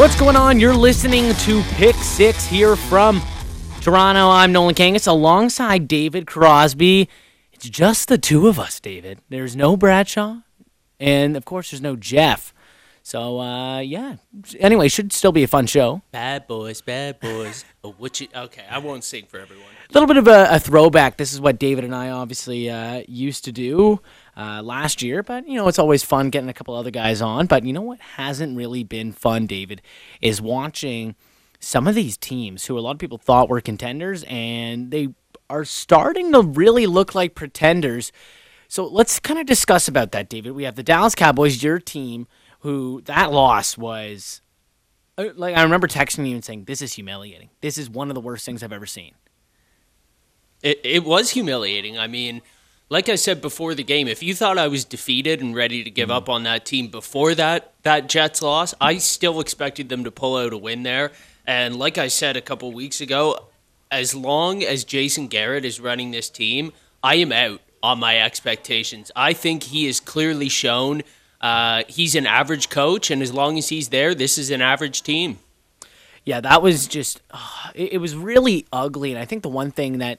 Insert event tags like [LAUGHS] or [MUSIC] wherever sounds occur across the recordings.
What's going on? You're listening to Pick Six here from Toronto. I'm Nolan Kangas alongside David Crosby. It's just the two of us, David. There's no Bradshaw, and of course, there's no Jeff. So, uh, yeah. Anyway, should still be a fun show. Bad boys, bad boys. oh, what you? Okay, I won't sing for everyone. A little bit of a, a throwback. This is what David and I obviously uh, used to do uh, last year, but you know it's always fun getting a couple other guys on. But you know what hasn't really been fun, David, is watching some of these teams who a lot of people thought were contenders, and they are starting to really look like pretenders. So let's kind of discuss about that, David. We have the Dallas Cowboys, your team, who that loss was. uh, Like I remember texting you and saying, "This is humiliating. This is one of the worst things I've ever seen." It it was humiliating. I mean, like I said before the game, if you thought I was defeated and ready to give up on that team before that that Jets loss, I still expected them to pull out a win there. And like I said a couple weeks ago, as long as Jason Garrett is running this team, I am out on my expectations. I think he has clearly shown uh, he's an average coach, and as long as he's there, this is an average team. Yeah, that was just uh, it, it was really ugly, and I think the one thing that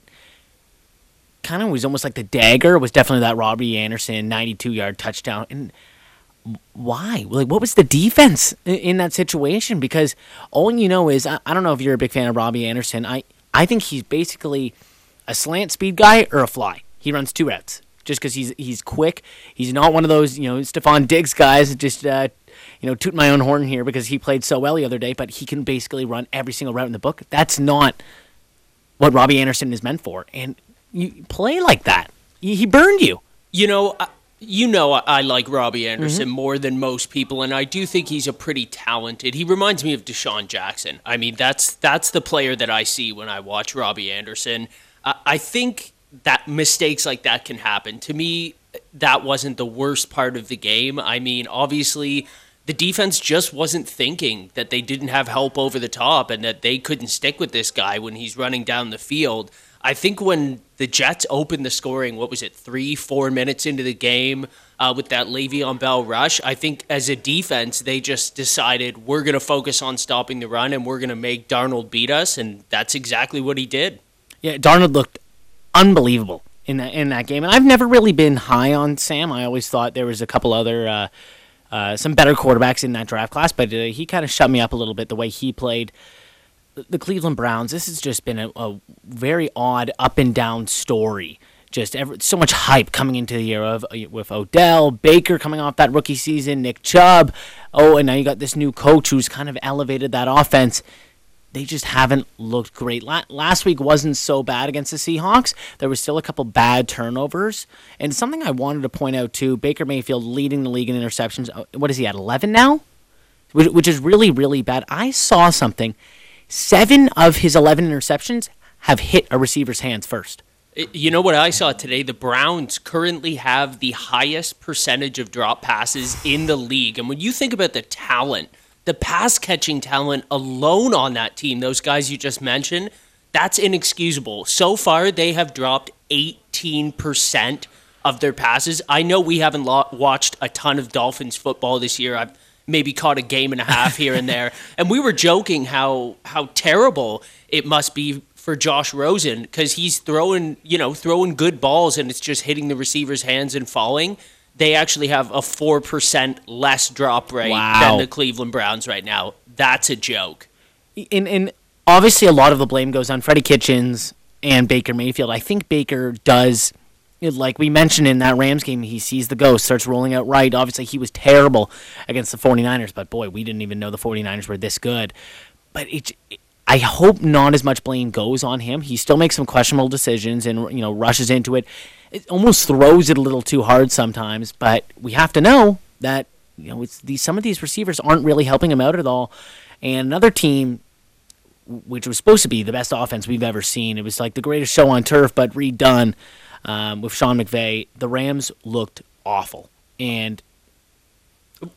kind of was almost like the dagger was definitely that Robbie Anderson 92 yard touchdown. And why? Like, what was the defense in, that situation? Because all you know is I, I don't know if you're a big fan of Robbie Anderson. I I think he's basically a slant speed guy or a fly. He runs two routes just because he's he's quick. He's not one of those you know Stefon Diggs guys. Just uh, you know toot my own horn here because he played so well the other day. But he can basically run every single route in the book. That's not what Robbie Anderson is meant for. And you play like that. He burned you. You know, I- you know, I, I like Robbie Anderson mm-hmm. more than most people, and I do think he's a pretty talented. He reminds me of DeSean Jackson. I mean, that's that's the player that I see when I watch Robbie Anderson. I, I think that mistakes like that can happen. To me, that wasn't the worst part of the game. I mean, obviously. The defense just wasn't thinking that they didn't have help over the top and that they couldn't stick with this guy when he's running down the field. I think when the Jets opened the scoring, what was it, three, four minutes into the game uh, with that Le'Veon Bell rush, I think as a defense, they just decided we're going to focus on stopping the run and we're going to make Darnold beat us. And that's exactly what he did. Yeah, Darnold looked unbelievable in that in that game, and I've never really been high on Sam. I always thought there was a couple other. Uh, uh, some better quarterbacks in that draft class, but uh, he kind of shut me up a little bit the way he played. The Cleveland Browns. This has just been a, a very odd up and down story. Just ever, so much hype coming into the year of with Odell Baker coming off that rookie season, Nick Chubb. Oh, and now you got this new coach who's kind of elevated that offense they just haven't looked great. La- last week wasn't so bad against the Seahawks. There was still a couple bad turnovers. And something I wanted to point out too Baker Mayfield leading the league in interceptions. Uh, What is he at, 11 now? Which, which is really, really bad. I saw something. Seven of his 11 interceptions have hit a receiver's hands first. You know what I saw today? The Browns currently have the highest percentage of drop passes in the league. And when you think about the talent, the pass catching talent alone on that team, those guys you just mentioned, that's inexcusable. So far, they have dropped 18% of their passes. I know we haven't lo- watched a ton of Dolphins football this year. I've maybe caught a game and a half here and there. [LAUGHS] And we were joking how how terrible it must be for Josh Rosen because he's throwing, you know, throwing good balls and it's just hitting the receiver's hands and falling. They actually have a four percent less drop rate Wow. than the Cleveland Browns right now. That's a joke. and and obviously a lot of the blame goes on Freddie Kitchens and Baker Mayfield. I think Baker does like we mentioned in that Rams game, he sees the ghost, starts rolling out right. Obviously, he was terrible against the 49ers, but boy, we didn't even know the 49ers were this good. But it, I hope not as much blame goes on him. He still makes some questionable decisions and you know rushes into it. It almost throws it a little too hard sometimes, but we have to know that you know it's these some of these receivers aren't really helping him out at all. And another team which was supposed to be the best offense we've ever seen. It was like the greatest show on turf, but redone um, with Sean McVay. The Rams looked awful, and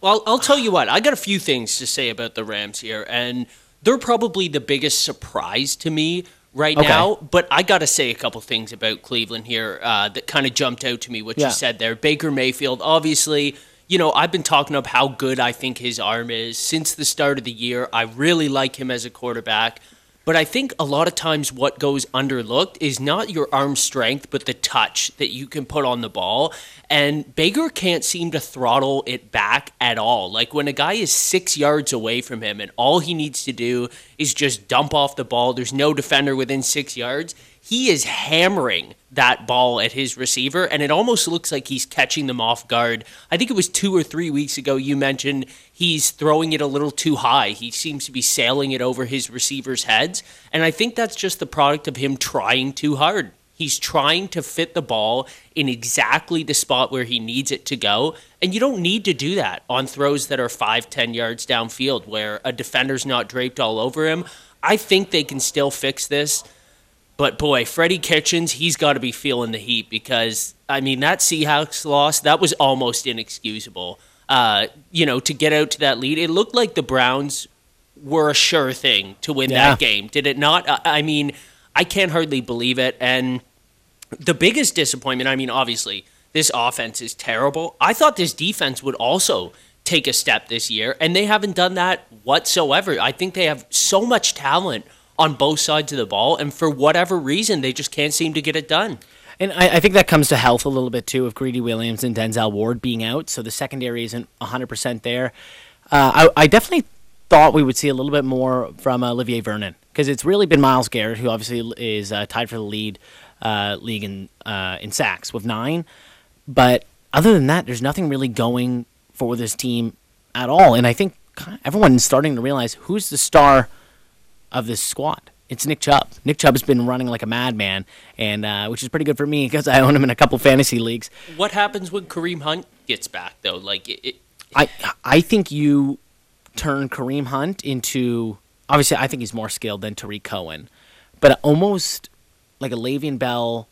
Well, I'll tell you what. I got a few things to say about the Rams here, and they're probably the biggest surprise to me right Okay. now. But I got to say a couple things about Cleveland here uh, that kind of jumped out to me. What Yeah. you said there, Baker Mayfield. Obviously, you know, I've been talking up how good I think his arm is since the start of the year. I really like him as a quarterback. But I think a lot of times what goes underlooked is not your arm strength, but the touch that you can put on the ball. And Baker can't seem to throttle it back at all. Like when a guy is six yards away from him and all he needs to do is just dump off the ball, there's no defender within six yards he is hammering that ball at his receiver, and it almost looks like he's catching them off guard. I think it was two or three weeks ago you mentioned he's throwing it a little too high. He seems to be sailing it over his receivers' heads, and I think that's just the product of him trying too hard. He's trying to fit the ball in exactly the spot where he needs it to go. And you don't need to do that on throws that are five, ten yards downfield where a defender's not draped all over him. I think they can still fix this. But boy, Freddie Kitchens, he's got to be feeling the heat because I mean that Seahawks loss that was almost inexcusable. Uh, you know, to get out to that lead, it looked like the Browns were a sure thing to win yeah. that game. Did it not? I mean, I can't hardly believe it. And the biggest disappointment, I mean, obviously this offense is terrible. I thought this defense would also take a step this year, and they haven't done that whatsoever. I think they have so much talent on both sides of the ball, and for whatever reason, they just can't seem to get it done. And I, I, think that comes to health a little bit too, of Greedy Williams and Denzel Ward being out, so the secondary isn't 100% there. Uh, I, I, definitely thought we would see a little bit more from uh, Olivier Vernon because it's really been Myles Garrett who obviously is uh, tied for the lead uh, league in uh, in sacks with nine, but other than that, there's nothing really going for this team at all. And I think everyone's starting to realize who's the star of this squad. It's Nick Chubb. Nick Chubb has been running like a madman, and uh, which is pretty good for me because I own him in a couple fantasy leagues. What happens when Kareem Hunt gets back, though? Like, it, it, I I think you turn Kareem Hunt into obviously I think he's more skilled than Tarik Cohen, but almost like a Le'Veon Bell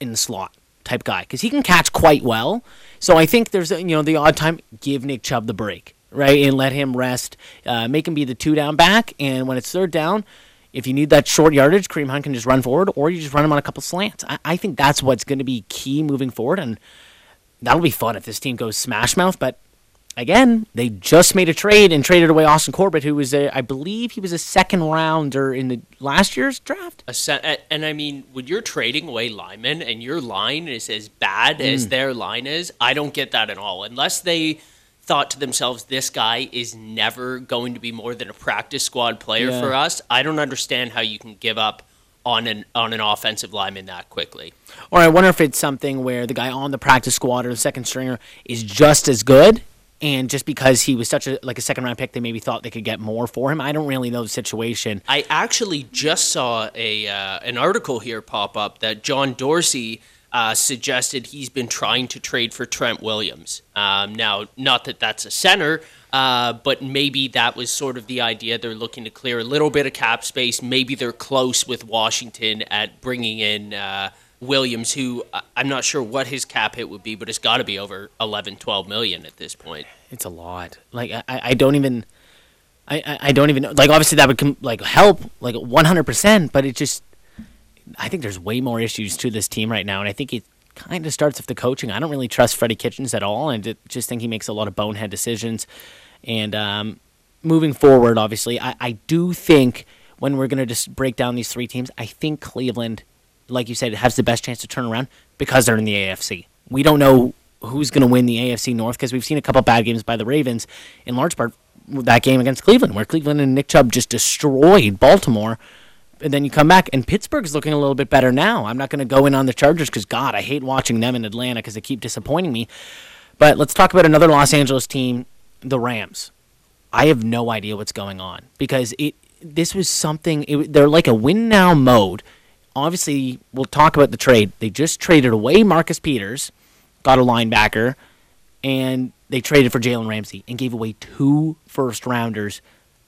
in the slot type guy because he can catch quite well. So I think there's you know the odd time give Nick Chubb the break right, and let him rest. Uh, make him be the two down back, and when it's third down, if you need that short yardage, Kareem Hunt can just run forward, or you just run him on a couple slants. I, I think that's what's going to be key moving forward, and that'll be fun if this team goes smash mouth. But again, they just made a trade and traded away Austin Corbett, who was a, I believe he was a second rounder in the last year's draft. Se- and I mean, when you're trading away linemen and your line is as bad mm. as their line is, I don't get that at all. Unless they thought to themselves, this guy is never going to be more than a practice squad player yeah. for us. I don't understand how you can give up on an on an offensive lineman that quickly. Or I wonder if it's something where the guy on the practice squad or the second stringer is just as good, and just because he was such a like a second round pick, they maybe thought they could get more for him. I don't really know the situation. I actually just saw a uh, an article here pop up that John Dorsey uh, suggested he's been trying to trade for Trent Williams. Um, now, not that that's a center, uh, but maybe that was sort of the idea. They're looking to clear a little bit of cap space. Maybe they're close with Washington at bringing in uh, Williams, who I'm not sure what his cap hit would be, but it's got to be over 11, 12 million at this point. It's a lot. Like I, I don't even. I, I don't even know. Like obviously that would com- like help like 100%, but it just I think there's way more issues to this team right now, and I think it kind of starts with the coaching. I don't really trust Freddie Kitchens at all, and just think he makes a lot of bonehead decisions. And um, moving forward, obviously, I, I do think when we're going to just break down these three teams, I think Cleveland, like you said, has the best chance to turn around because they're in the AFC. We don't know who's going to win the AFC North because we've seen a couple bad games by the Ravens, in large part that game against Cleveland, where Cleveland and Nick Chubb just destroyed Baltimore and then you come back, and Pittsburgh's looking a little bit better now. I'm not going to go in on the Chargers because God, I hate watching them in Atlanta because they keep disappointing me. But let's talk about another Los Angeles team, the Rams. I have no idea what's going on because it this was something. It, they're like a win now mode. Obviously, we'll talk about the trade. They just traded away Marcus Peters, got a linebacker, and they traded for Jalen Ramsey and gave away two first rounders.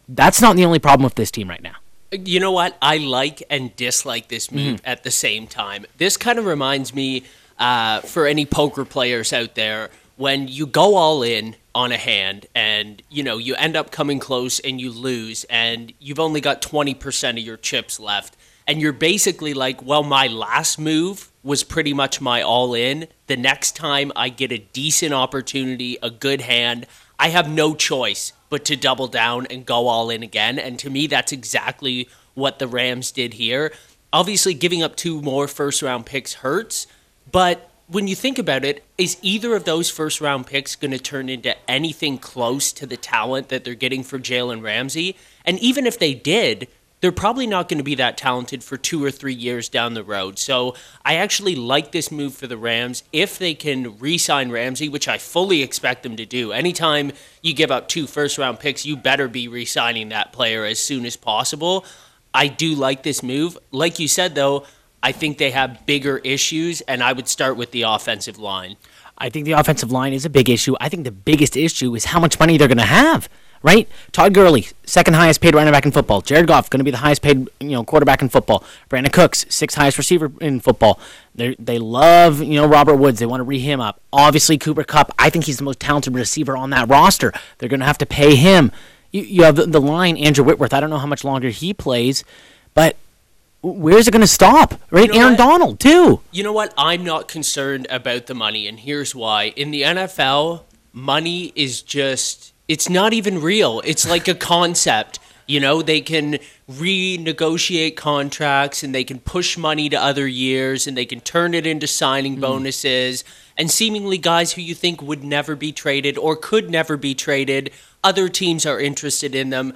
That's not the only problem with this team right now. You know what? I like and dislike this move mm-hmm. at the same time. This kind of reminds me, uh, for any poker players out there, when you go all in on a hand and you know you end up coming close and you lose and you've only got 20% of your chips left and you're basically like well my last move was pretty much my all in. The next time I get a decent opportunity, a good hand, I have no choice but to double down and go all in again. And to me, that's exactly what the Rams did here. Obviously, giving up two more first round picks hurts, but when you think about it, is either of those first round picks going to turn into anything close to the talent that they're getting for Jalen Ramsey? And even if they did, they're probably not going to be that talented for two or three years down the road. So I actually like this move for the Rams if they can re sign Ramsey, which I fully expect them to do. Anytime you give up two first round picks, you better be re signing that player as soon as possible. I do like this move. Like you said, though, I think they have bigger issues, and I would start with the offensive line. I think the offensive line is a big issue. I think the biggest issue is how much money they're going to have right? Todd Gurley, second highest paid running back in football. Jared Goff, going to be the highest paid you know quarterback in football. Brandin Cooks, sixth highest receiver in football. They they love you know Robert Woods. They want to re him up. Obviously Cooper Kupp. I think he's the most talented receiver on that roster. They're going to have to pay him. You, you have the, the line Andrew Whitworth. I don't know how much longer he plays, but where's it going to stop? Right, you know Aaron what? Donald too. You know what? I'm not concerned about the money, and here's why. In the NFL, money is just it's not even real. It's like a concept. You know, they can renegotiate contracts and they can push money to other years and they can turn it into signing mm. bonuses. And seemingly, guys who you think would never be traded or could never be traded, other teams are interested in them.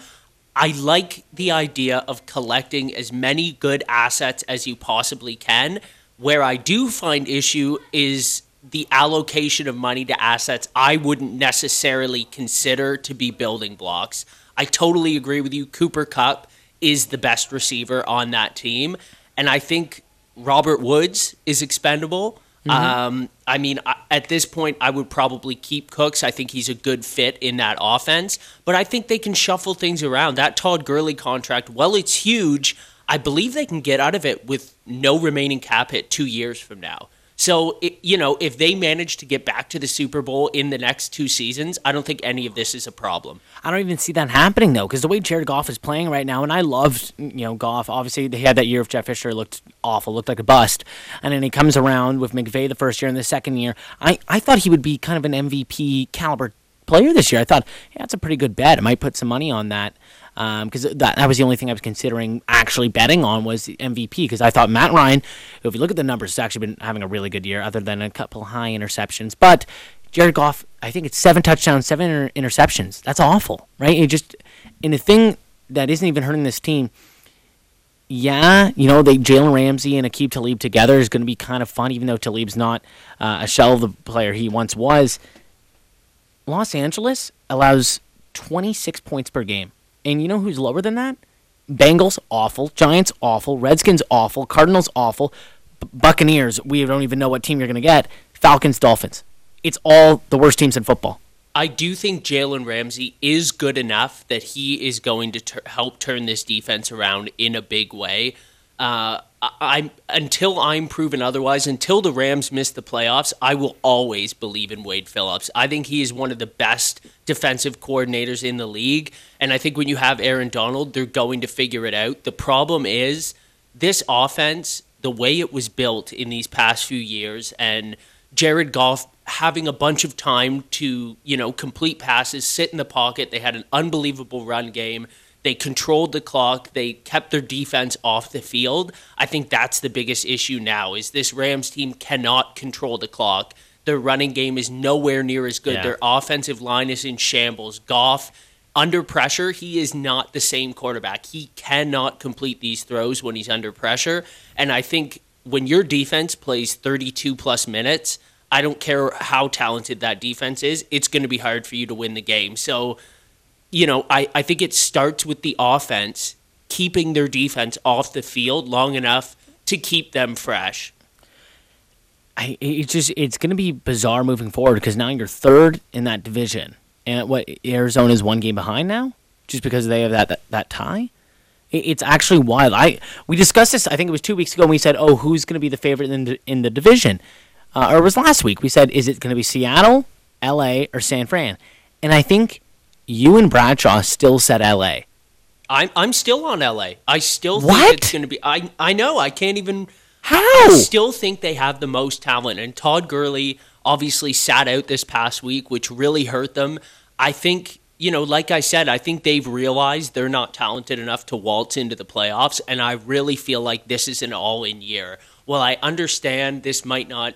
I like the idea of collecting as many good assets as you possibly can. Where I do find issue is the allocation of money to assets I wouldn't necessarily consider to be building blocks. I totally agree with you. Cooper Kupp is the best receiver on that team. And I think Robert Woods is expendable. Mm-hmm. Um, I mean, at this point, I would probably keep Cooks. I think he's a good fit in that offense. But I think they can shuffle things around. That Todd Gurley contract, well, it's huge. I believe they can get out of it with no remaining cap hit two years from now. So, it, you know, if they manage to get back to the Super Bowl in the next two seasons, I don't think any of this is a problem. I don't even see that happening though, because the way Jared Goff is playing right now, and I loved, you know, Goff. Obviously, they had that year of Jeff Fisher looked awful, looked like a bust, and then he comes around with McVay the first year and the second year. I I thought he would be kind of an MVP caliber player this year. I thought, yeah, that's a pretty good bet. I might put some money on that because um, that, that was the only thing I was considering actually betting on was MVP because I thought Matt Ryan, if you look at the numbers, has actually been having a really good year other than a couple high interceptions. But Jared Goff, I think it's seven touchdowns, seven inter- interceptions. That's awful, right? It just in a thing that isn't even hurting this team. Yeah, you know, they Jalen Ramsey and Aqib Talib together is going to be kind of fun, even though Talib's not uh, a shell of the player he once was. Los Angeles allows 26 points per game. And you know who's lower than that? Bengals awful, Giants awful, Redskins awful, Cardinals awful, B- Buccaneers. We don't even know what team you're going to get. Falcons, Dolphins. It's all the worst teams in football. I do think Jalen Ramsey is good enough that he is going to ter- help turn this defense around in a big way. Uh, I, until I'm proven otherwise, until the Rams miss the playoffs, I will always believe in Wade Phillips. I think he is one of the best defensive coordinators in the league, and I think when you have Aaron Donald, they're going to figure it out. The problem is this offense, the way it was built in these past few years, and Jared Goff having a bunch of time to you know complete passes, sit in the pocket. They had an unbelievable run game they controlled the clock. They kept their defense off the field. I think that's the biggest issue now is this Rams team cannot control the clock. Their running game is nowhere near as good. Yeah. Their offensive line is in shambles. Goff under pressure, he is not the same quarterback. He cannot complete these throws when he's under pressure. And I think when your defense plays 32 plus minutes, I don't care how talented that defense is, it's going to be hard for you to win the game. So you know, I, I think it starts with the offense keeping their defense off the field long enough to keep them fresh. I, it's just it's going to be bizarre moving forward because now you're third in that division, and what Arizona is one game behind now, just because they have that that, that tie. It, it's actually wild. I we discussed this. I think it was two weeks ago. and We said, "Oh, who's going to be the favorite in the, in the division?" Uh, or it was last week. We said, "Is it going to be Seattle, L.A., or San Fran?" And I think you and Bradshaw still said L.A. I'm I'm still on LA. I still think what? it's going to be. I I know. I can't even. How? I still think they have the most talent. And Todd Gurley obviously sat out this past week, which really hurt them. I think, you know, like I said, I think they've realized they're not talented enough to waltz into the playoffs. And I really feel like this is an all in year. Well, I understand this might not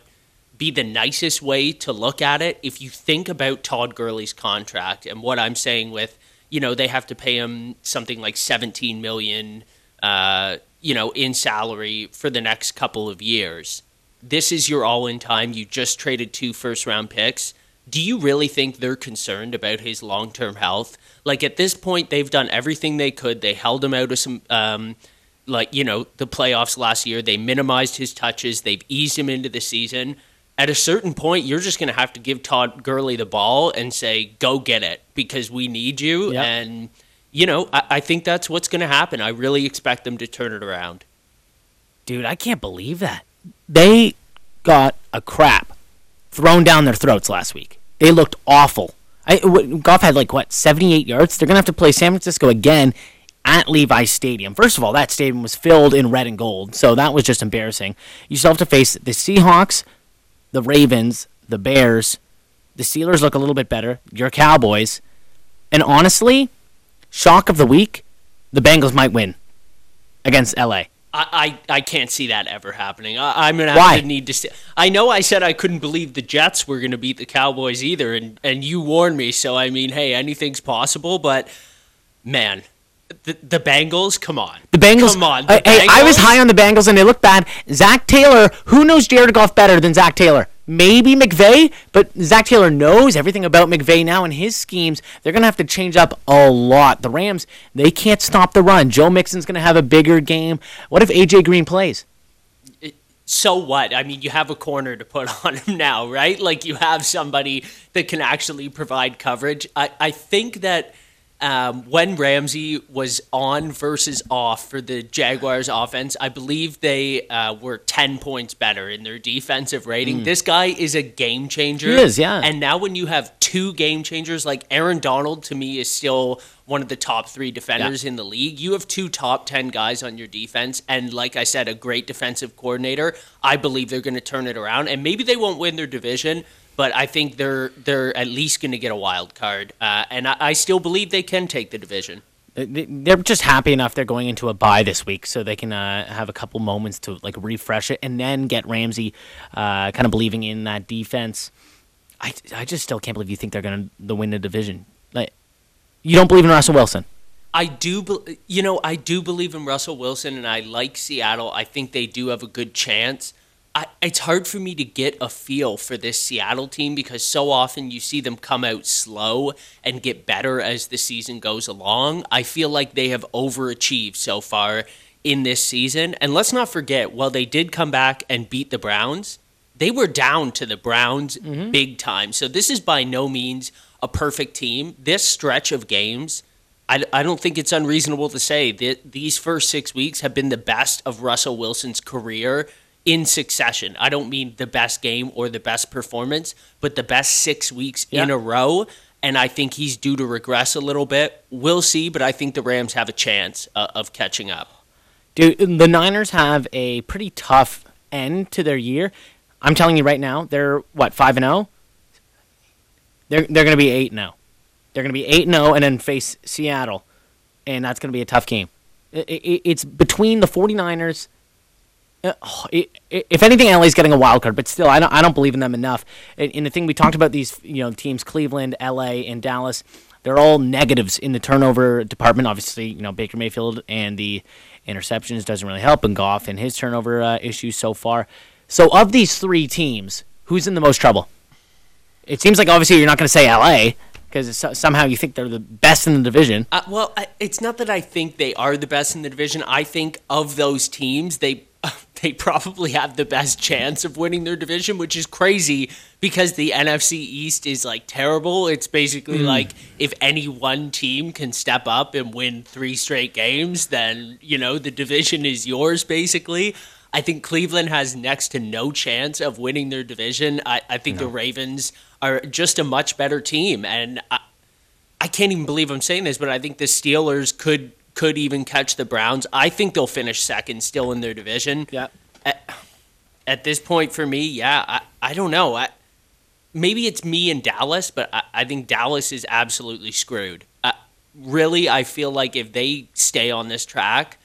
be the nicest way to look at it. If you think about Todd Gurley's contract and what I'm saying with, you know, they have to pay him something like 17 million, uh, you know, in salary for the next couple of years. This is your all in time. You just traded two first round picks. Do you really think they're concerned about his long term health? Like at this point, they've done everything they could. They held him out of some, um, like, you know, the playoffs last year. They minimized his touches. They've eased him into the season at a certain point, you're just going to have to give Todd Gurley the ball and say, "Go get it," because we need you. Yep. And you know, I, I think that's what's going to happen. I really expect them to turn it around. Dude, I can't believe that. They got a crap thrown down their throats last week. They looked awful. I, w- Goff had like what 78 yards. They're gonna have to play San Francisco again at Levi Stadium. First of all, that stadium was filled in red and gold, so that was just embarrassing. You still have to face the Seahawks, the Ravens, the Bears. The Steelers look a little bit better. Your Cowboys, and honestly, shock of the week, the Bengals might win against LA. I, I, I can't see that ever happening. I, I'm gonna Why? have to need to. St- I know I said I couldn't believe the Jets were gonna beat the Cowboys either, and and you warned me. So I mean, hey, anything's possible. But man, the the Bengals, come on, The Bengals. come on. The hey, I was high on the Bengals and they look bad. Zac Taylor, who knows Jared Goff better than Zac Taylor? Maybe McVay, but Zac Taylor knows everything about McVay now and his schemes. They're going to have to change up a lot. The Rams, they can't stop the run. Joe Mixon's going to have a bigger game. What if AJ Green plays? so what? I mean, you have a corner to put [LAUGHS] on him now, right? Like you have somebody that can actually provide coverage. I, I think that um, when Ramsey was on versus off for the Jaguars offense, I believe they uh, were 10 points better in their defensive rating. This guy is a game changer. He is, yeah. And now when you have two game changers, like Aaron Donald to me is still one of the top three defenders in the league. You have two top 10 guys on your defense. And like I said, a great defensive coordinator. I believe they're going to turn it around. And maybe they won't win their division, but I think they're they're at least going to get a wild card. Uh, and I, I still believe they can take the division. They- They're just happy enough they're going into a bye this week, so they can uh, have a couple moments to like refresh it, and then get Ramsey uh, kind of believing in that defense. I, I just still can't believe you think they're going to win the division. Like, you don't believe in Russell Wilson. I do, be- you know, I do believe in Russell Wilson, and I like Seattle. I think they do have a good chance. I, it's hard for me to get a feel for this Seattle team because so often you see them come out slow and get better as the season goes along. I feel like they have overachieved so far in this season. And let's not forget, while they did come back and beat the Browns, they were down to the Browns mm-hmm. big time. So this is by no means a perfect team. This stretch of games, I, I don't think it's unreasonable to say that these first six weeks have been the best of Russell Wilson's career in succession. I don't mean the best game or the best performance, but the best six weeks in a row. And I think he's due to regress a little bit. We'll see, but I think the Rams have a chance uh, of catching up. Dude, the Niners have a pretty tough end to their year. I'm telling you right now, they're what five and zero. They're they're going to be eight and zero. They're going to be eight and zero, and then face Seattle, and that's going to be a tough game. I- I- it's between the 49ers. Uh, oh, [SIGHS] i- i- if anything, LA's getting a wild card, but still, I don't I don't believe in them enough. And, and the thing we talked about these you know teams, Cleveland, LA, and Dallas. They're all negatives in the turnover department. Obviously, you know Baker Mayfield and the interceptions doesn't really help, and Goff and his turnover uh, issues so far. So, of these three teams, who's in the most trouble? It seems like obviously you're not going to say LA because somehow you think they're the best in the division. Uh, well, it's not that I think they are the best in the division. I think of those teams, they they probably have the best chance of winning their division, which is crazy because the NFC East is like terrible. It's basically hmm. like if any one team can step up and win three straight games, then you know the division is yours. Basically, I think Cleveland has next to no chance of winning their division. I, I think the Ravens are just a much better team, and. I, I can't even believe I'm saying this, but I think the Steelers could could even catch the Browns. I think they'll finish second still in their division. Yeah. at, at this point for me, yeah, I, I don't know. I, maybe it's me and Dallas, but I, I think Dallas is absolutely screwed. Uh, really, I feel like if they stay on this track,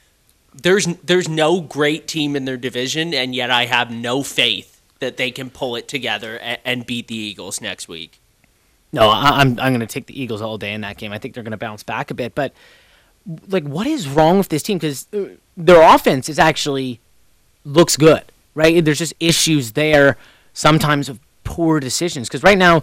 there's there's no great team in their division, and yet I have no faith that they can pull it together and, and beat the Eagles next week. No, I, I'm I'm going to take the Eagles all day in that game. I think they're going to bounce back a bit, but like, what is wrong with this team? Because uh, their offense is actually looks good, right? There's just issues there sometimes of poor decisions. Because right now,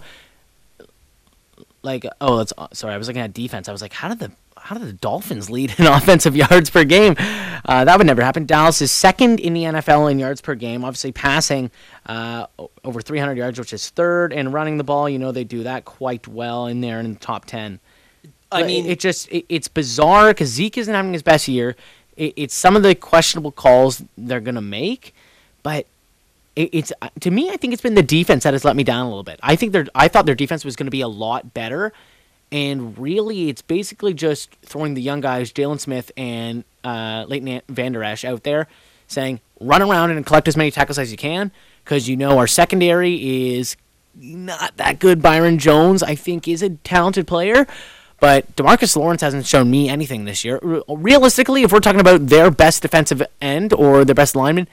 like, oh, that's sorry, I was looking at defense. I was like, how did the how did the Dolphins lead in [LAUGHS] offensive yards per game? Uh, that would never happen. Dallas is second in the NFL in yards per game, obviously passing uh, over 300 yards, which is third, and running the ball. You know they do that quite well in there in the top 10. I mean, it, it just it, it's bizarre because Zeke isn't having his best year. It, it's some of the questionable calls they're gonna make, but it, it's to me, I think it's been the defense that has let me down a little bit. I think their I thought their defense was going to be a lot better, and really, it's basically just throwing the young guys, Jaylon Smith and uh, Leighton Vander Esch, out there, saying run around and collect as many tackles as you can, because you know our secondary is not that good. Byron Jones, I think, is a talented player. But Demarcus Lawrence hasn't shown me anything this year. Realistically, if we're talking about their best defensive end or their best lineman,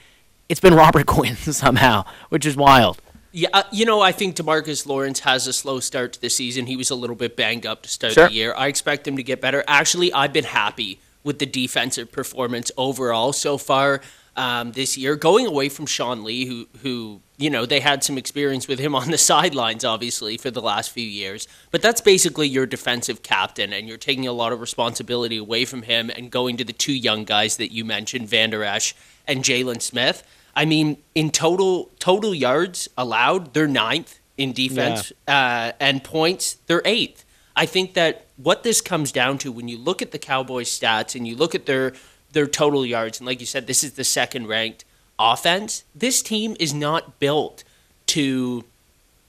it's been Robert [LAUGHS] Quinn somehow, which is wild. Yeah, uh, you know, I think Demarcus Lawrence has a slow start to the season. He was a little bit banged up to start Sure. the year. I expect him to get better. Actually, I've been happy with the defensive performance overall so far um, this year. Going away from Sean Lee, who who you know they had some experience with him on the [LAUGHS] sidelines, obviously for the last few years. But that's basically your defensive captain, and you're taking a lot of responsibility away from him and going to the two young guys that you mentioned, Van Der Esch and Jaylon Smith. I mean, in total total yards allowed, they're ninth in defense, uh, and points, they're eighth. I think that what this comes down to when you look at the Cowboys' stats and you look at their their total yards, and like you said, this is the second ranked offense. This team is not built to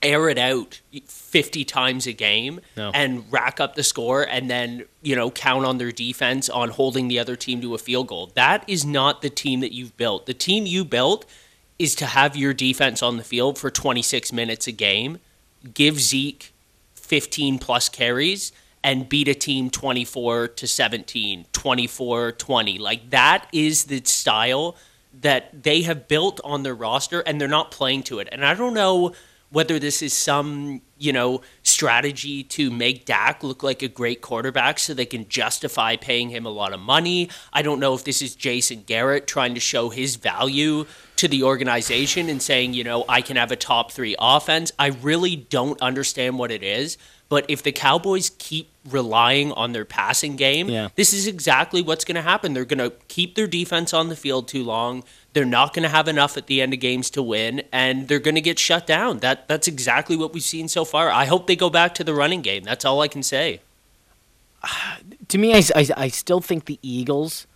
air it out 50 times a game No. and rack up the score and then, you know, count on their defense on holding the other team to a field goal. That is not the team that you've built. The team you built is to have your defense on the field for 26 minutes a game, give Zeke 15 plus carries and beat a team 24 to 17, 24 20. Like that is the style that they have built on their roster and they're not playing to it. And I don't know whether this is some, you know, strategy to make Dak look like a great quarterback so they can justify paying him a lot of money. I don't know if this is Jason Garrett trying to show his value to the organization and saying, you know, I can have a top 3 offense. I really don't understand what it is, but if the Cowboys keep relying on their passing game, Yeah. this is exactly what's going to happen. They're going to keep their defense on the field too long. They're not going to have enough at the end of games to win, and they're going to get shut down. That that's exactly what we've seen so far. I hope they go back to the running game. That's all I can say. [SIGHS] to me, I, I, I still think the Eagles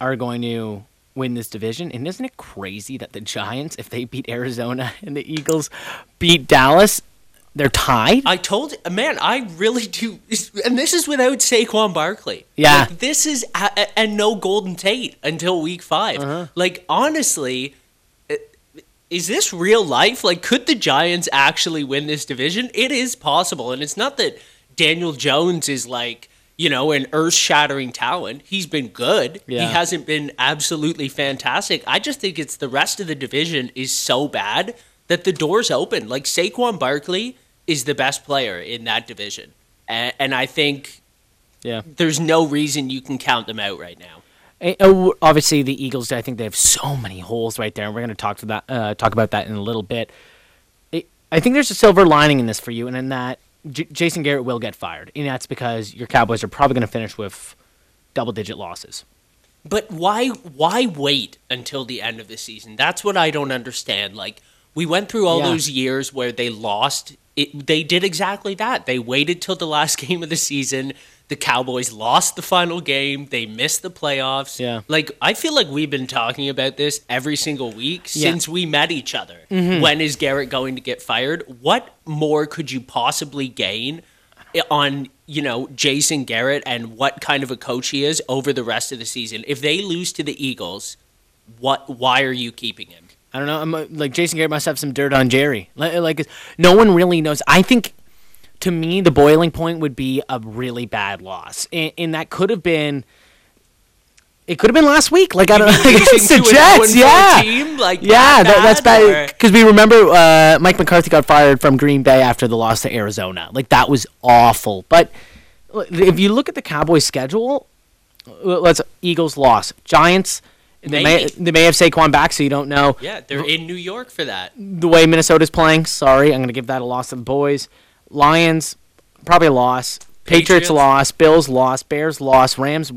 are going to win this division. And isn't it crazy that the Giants, if they beat Arizona [LAUGHS] and the Eagles beat Dallas, they're tied? I told man, I really do, and this is without Saquon Barkley. Yeah. like, this is and no Golden Tate until week 5 Uh-huh. Like honestly, is this real life? Like, could the Giants actually win this division? It is possible, and it's not that Daniel Jones is like. You know, an earth-shattering talent. He's been good. Yeah. He hasn't been absolutely fantastic. I just think it's the rest of the division is so bad that the door's open. Like Saquon Barkley is the best player in that division, and, and I think yeah. there's no reason you can count them out right now. Obviously, the Eagles. I think they have so many holes right there, and we're going to talk to that. Uh, talk about that in a little bit. It, I think there's a silver lining in this for you, and in that J- Jason Garrett will get fired, and that's because your Cowboys are probably going to finish with double-digit losses. But why why wait until the end of the season? That's what I don't understand. Like we went through all Yeah. those years where they lost. It, they did exactly that. They waited till the last [LAUGHS] game of the season. The Cowboys lost the final game. They missed the playoffs. Yeah. Like I feel like we've been talking about this every single week Yeah. since we met each other. Mm-hmm. When is Garrett going to get fired? What more could you possibly gain on you know Jason Garrett and what kind of a coach he is over the rest of the season. If they lose to the Eagles, What? Why are you keeping him? I don't know. I'm uh, like Jason Garrett must have some dirt on Jerry. Like, like no one really knows. I think to me the boiling point would be a really bad loss, and, and that could have been. It could have been last week, like I don't know, [LAUGHS] against the Losing to an Jets. Yeah, team, like yeah, that that, that's bad, bad because we remember uh, Mike McCarthy got fired from Green Bay after the loss to Arizona. Like that was awful. But if you look at the Cowboys' schedule, uh, let's Eagles loss, Giants. They may, Maybe. they may have Saquon back, so you don't know Yeah, they're in New York for that. the way Minnesota's playing. Sorry, I'm going to give that a loss to the boys. Lions, probably a loss. Patriots, Patriots. loss. Bills loss. Bears loss. Rams.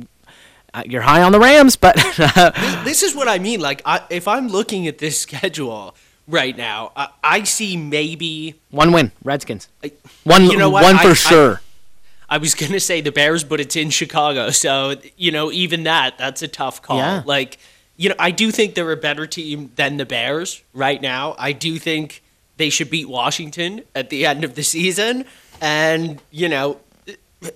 Uh, you're high on the Rams, but [LAUGHS] This is what I mean. Like, I, if I'm looking at this [LAUGHS] schedule right now, I, I see maybe. one win. Redskins. I- One. You know what? One for I- sure. I was gonna say the Bears, but it's in Chicago, so you know even that that's a tough call. Yeah. Like, you know, I do think they're a better team than the Bears right now. I do think they should beat Washington at the end of the season, and you know,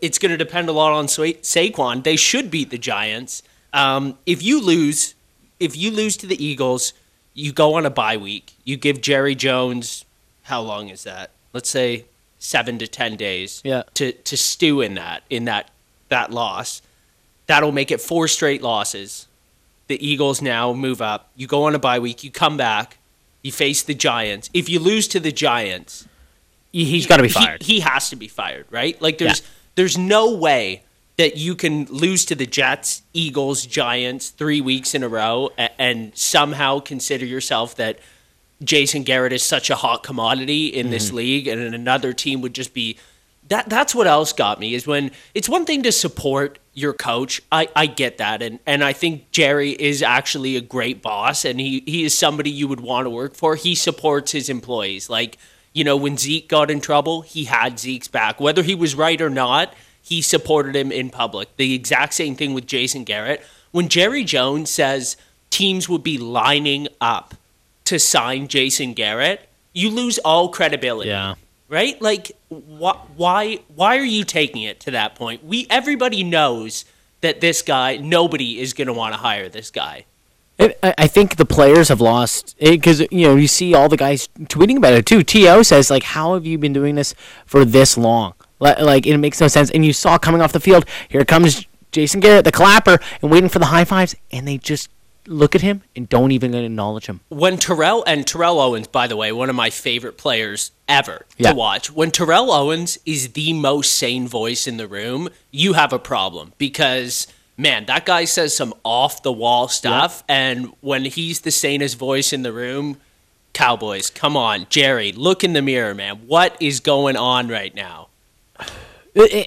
it's going to depend a lot on Sa- Saquon. They should beat the Giants. Um, if you lose, if you lose to the Eagles, you go on a bye week. You give Jerry Jones how long is that? Let's say seven to ten days. Yeah. To to stew in that in that that loss, that'll make it four straight losses. The Eagles now move up. You go on a bye week. You come back. You face the Giants. If you lose to the Giants, He- He's got to be fired. He, has to be fired, right? Like there's Yeah. there's no way that you can lose to the Jets, Eagles, Giants three weeks in a row and, and somehow consider yourself that Jason Garrett is such a hot commodity in Mm-hmm. this league, and another team would just be. That that's what else got me is when it's one thing to support your coach. I, I get that, and and I think Jerry is actually a great boss, and he he is somebody you would want to work for. He supports his employees, like you know when Zeke got in trouble, he had Zeke's back, whether he was right or not. He supported him in public. The exact same thing with Jason Garrett. When Jerry Jones says teams would be lining up to sign Jason Garrett, you lose all credibility. Yeah. Right? Like wh- why why are you taking it to that point? We everybody knows that this guy nobody is going to want to hire this guy. I think the players have lost because you know you see all the guys tweeting about it too. To says like, "How have you been doing this for this long?" Like it makes no sense. And you saw coming off the field, here comes Jason Garrett, the clapper, and waiting for the high fives, and they just look at him and don't even acknowledge him. when Terrell and Terrell Owens, by the way, one of my favorite players ever Yeah. to watch. When Terrell Owens is the most sane voice in the room, you have a problem because man, that guy says some off the wall stuff, and when he's the sanest voice in the room. Cowboys, come on, Jerry, look in the mirror, man. What is going on right now?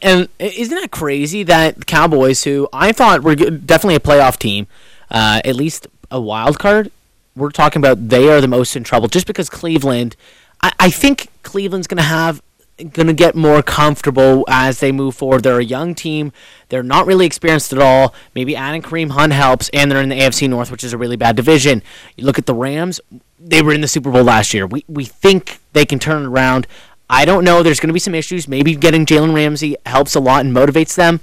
And isn't that crazy that the Cowboys, who I thought were definitely a playoff team, uh, at least a wild card, we're talking about they are the most in trouble just because Cleveland. I, I think Cleveland's going to have going to get more comfortable as they move forward. They're a young team. They're not really experienced at all. Maybe adding Kareem Hunt helps, and they're in the AFC North, which is a really bad division. You look at the Rams; they were in the Super Bowl last year. We we think they can turn it around. I don't know. There's going to be some issues. Maybe getting Jalen Ramsey helps a lot and motivates them.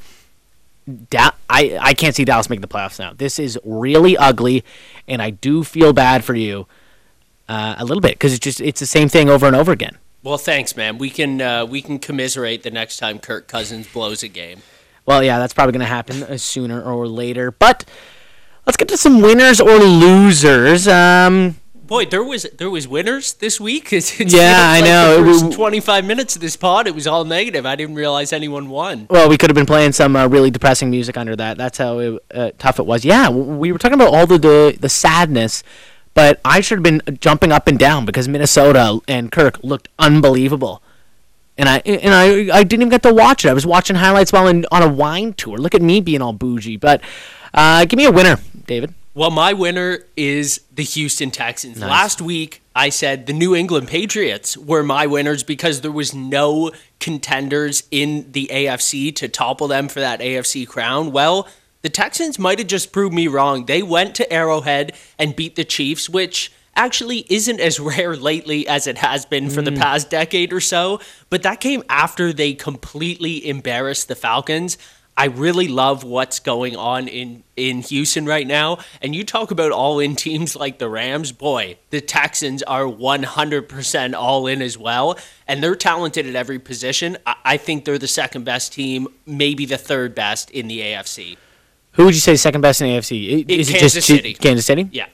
Da- I, I can't see Dallas making the playoffs now. This is really ugly, and I do feel bad for you uh, a little bit because it's just it's the same thing over and over again. Well, thanks, man. We can uh, we can commiserate the next time Kirk Cousins blows a game. Well, yeah, that's probably going to happen uh, sooner or later. But let's get to some winners or losers. Um, Boy, there was there was winners this week. [LAUGHS] It Yeah, feels I know. It was- twenty five minutes of this pod, it was all negative. I didn't realize anyone won. well, we could have been playing some uh, really depressing music under that. That's how it, uh, tough it was. Yeah, we were talking about all the, the the sadness, but I should have been jumping up and down because Minnesota and Kirk looked unbelievable. And I and I I didn't even get to watch it. I was watching highlights while in, on a wine tour. Look at me being all bougie. But uh, give me a winner, David. Well, my winner is the Houston Texans. Last week, I said the New England Patriots were my winners because there was no contenders in the AFC to topple them for that AFC crown. Well, the Texans might have just proved me wrong. They went to Arrowhead and beat the Chiefs, which actually isn't as [LAUGHS] rare lately as it has been for the mm. past decade or so. But that came after they completely embarrassed the Falcons. I really love what's going on in in Houston right now. And you talk about all in teams like the Rams, boy, the Texans are 100% all in as well. And they're talented at every position. I, I think they're the second best team, maybe the third best in the AFC. Who would you say is second best in the AFC? In Is it Kansas just City. Kansas City? Yeah,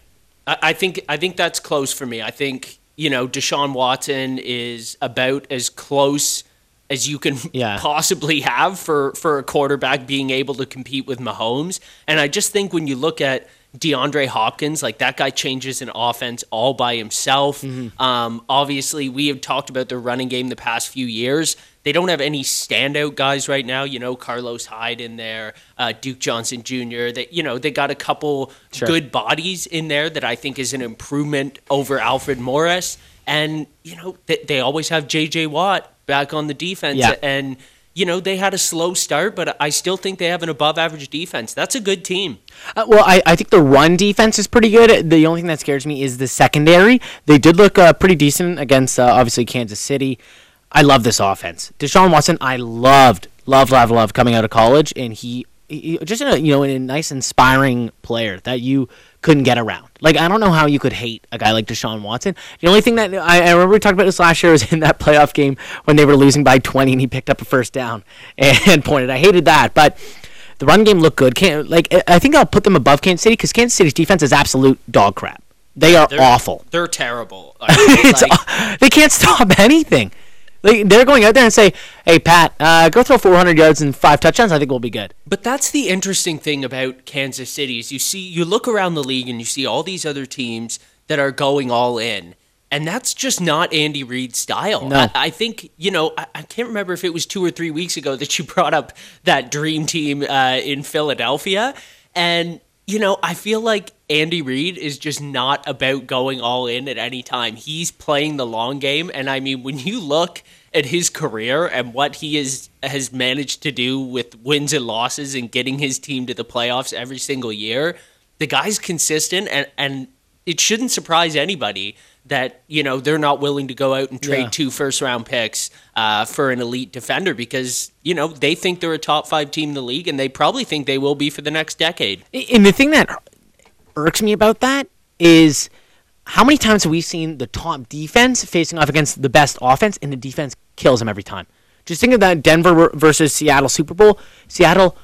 I, I think I think that's close for me. I think you know Deshaun Watson is about as close as you can [LAUGHS] Yeah. possibly have for for a quarterback being able to compete with Mahomes. And I just think when you look at DeAndre Hopkins, like that guy changes an offense all by himself. Um, obviously, we have talked about their running game the past few years. They don't have any standout guys right now. You know, Carlos Hyde in there, uh, Duke Johnson Jr. That you know they got a couple Sure. good bodies in there that I think is an improvement over Alfred Morris. And you know they, they always have J.J. Watt back on the defense, Yeah. and you know they had a slow start, but I still think they have an above-average defense. That's a good team. Uh, well, I, I think the run defense is pretty good. The only thing that scares me is the secondary. They did look uh, pretty decent against, uh, obviously, Kansas City. I love this offense. Deshaun Watson, I loved, love, love, love coming out of college, and he, he just in a you know a nice, inspiring player that you couldn't get around. Like I don't know how you could hate a guy like Deshaun Watson. The only thing that I, I remember we talked about this last year [LAUGHS] was in that playoff game when they were losing by 20 and he picked up a first down [LAUGHS] and pointed. I hated that, but the run game looked good. Can like I- think I'll put them above Kansas City because Kansas City's defense is absolute dog crap. They are They're awful. They're terrible. [LAUGHS] Like- they can't stop anything. Like they're going out there and say, "Hey Pat, uh, go throw 400 yards and five touchdowns. I think we'll be good." But that's the interesting thing about Kansas City is you see you look around the league and you see all these other teams that are going all in. And that's just not Andy Reid's style. No. I, I think, you know, I, I can't remember if it was two or three weeks ago that you brought up that dream team uh, in Philadelphia. And, you know, I feel like Andy Reid is just not about going all in at any time. He's playing the long game. And I mean, when you look at his career and what he is, has managed to do with wins and losses and getting his team to the playoffs every single year, the guy's consistent and, and it shouldn't surprise anybody that you know they're not willing to go out and trade Yeah. two first round picks uh, for an elite defender because you know they think they're a top five team in the league and they probably think they will be for the next decade. And the thing that irks me about that is how many times have we seen the top defense facing off against the best offense, and the defense kills them every time? Just think of that Denver versus Seattle Super Bowl. Seattle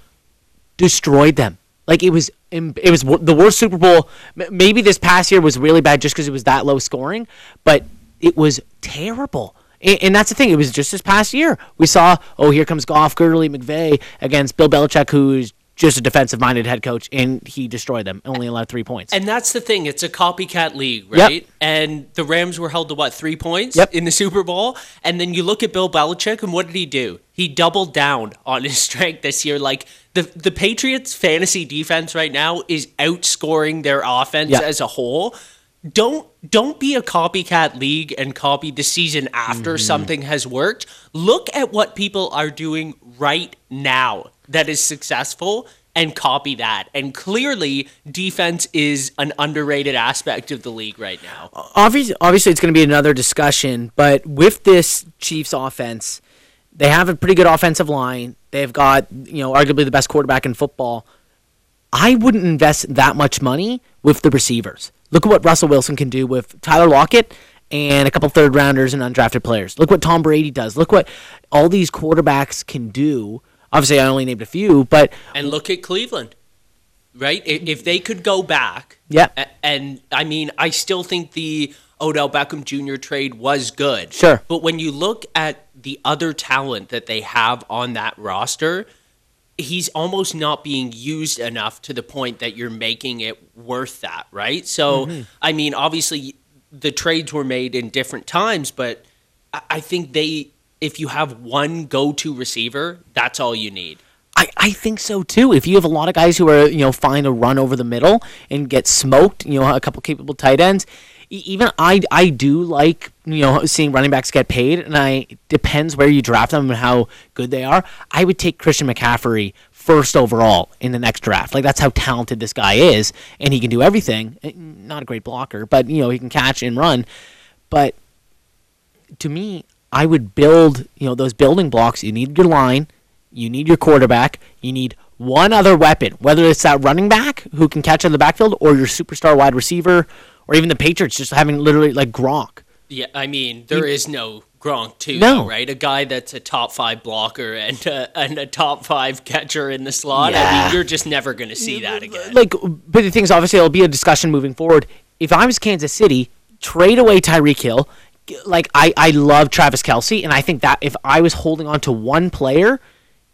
destroyed them. Like it was, it was the worst Super Bowl. Maybe this past year was really bad just because it was that low scoring, but it was terrible. And, that's the thing. It was just this past year we saw. Oh, here comes Goff, Gurley, McVay against Bill Belichick, who's just a defensive-minded head coach, and he destroyed them. Only allowed three points. And that's the thing; it's a copycat league, Yep. right? And the Rams were held to what three points Yep. in the Super Bowl, and then you look at Bill Belichick, and what did he do? He doubled down on his [LAUGHS] strength this year. Like the the Patriots' fantasy defense right now is outscoring their offense Yeah. as a whole. Don't don't be a copycat league and copy the season after Mm-hmm. something has worked. Look at what people are doing right now that is successful and copy that. And clearly defense is an underrated aspect of the league right now. obviously, obviously, it's going to be another discussion. But with this Chiefs offense, they have a pretty good offensive line. They've got you know arguably the best quarterback in football. I wouldn't invest that much money with the receivers. Look at what Russell Wilson can do with Tyler Lockett and a couple third rounders and undrafted players. Look what Tom Brady does. Look what all these quarterbacks can do. Obviously, I only named a few, but And look at Cleveland. Right? If they could go back. Yeah. And I mean, I still think the Odell Beckham Jr. trade was good. Sure. But when you look at the other talent that they have on that roster, he's almost not being used enough to the point that you're making it worth that, right? So, Mm-hmm. I mean, obviously the trades were made in different times, but I- I think they, if you have one go-to receiver, that's all you need. I, I think so too. If you have a lot of guys who are you know fine to run over the middle and get smoked, you know a couple capable tight ends. Even I I do like you know seeing running backs get paid, and I depends where you draft them and how good they are. I would take Christian McCaffrey first overall in the next draft. Like that's how talented this guy is, and he can do everything. Eh, Not a great blocker, but you know he can catch and run. But to me, I would build, you know, those building blocks. You need your line, you need your quarterback, you need one other weapon, whether it's that running back who can catch in the backfield or your superstar wide receiver or even the Patriots just having literally like Gronk. Yeah, I mean, there is no Gronk too, No. right? A guy that's a top five blocker and a, and a top five catcher in the slot. Yeah. I mean, you're just never going to see that again. Like, but the thing is, obviously, it'll be a discussion moving forward. If I was Kansas City, trade away Tyreek Hill. Like, I, I love Travis Kelce, and I think that if I was holding on to one player,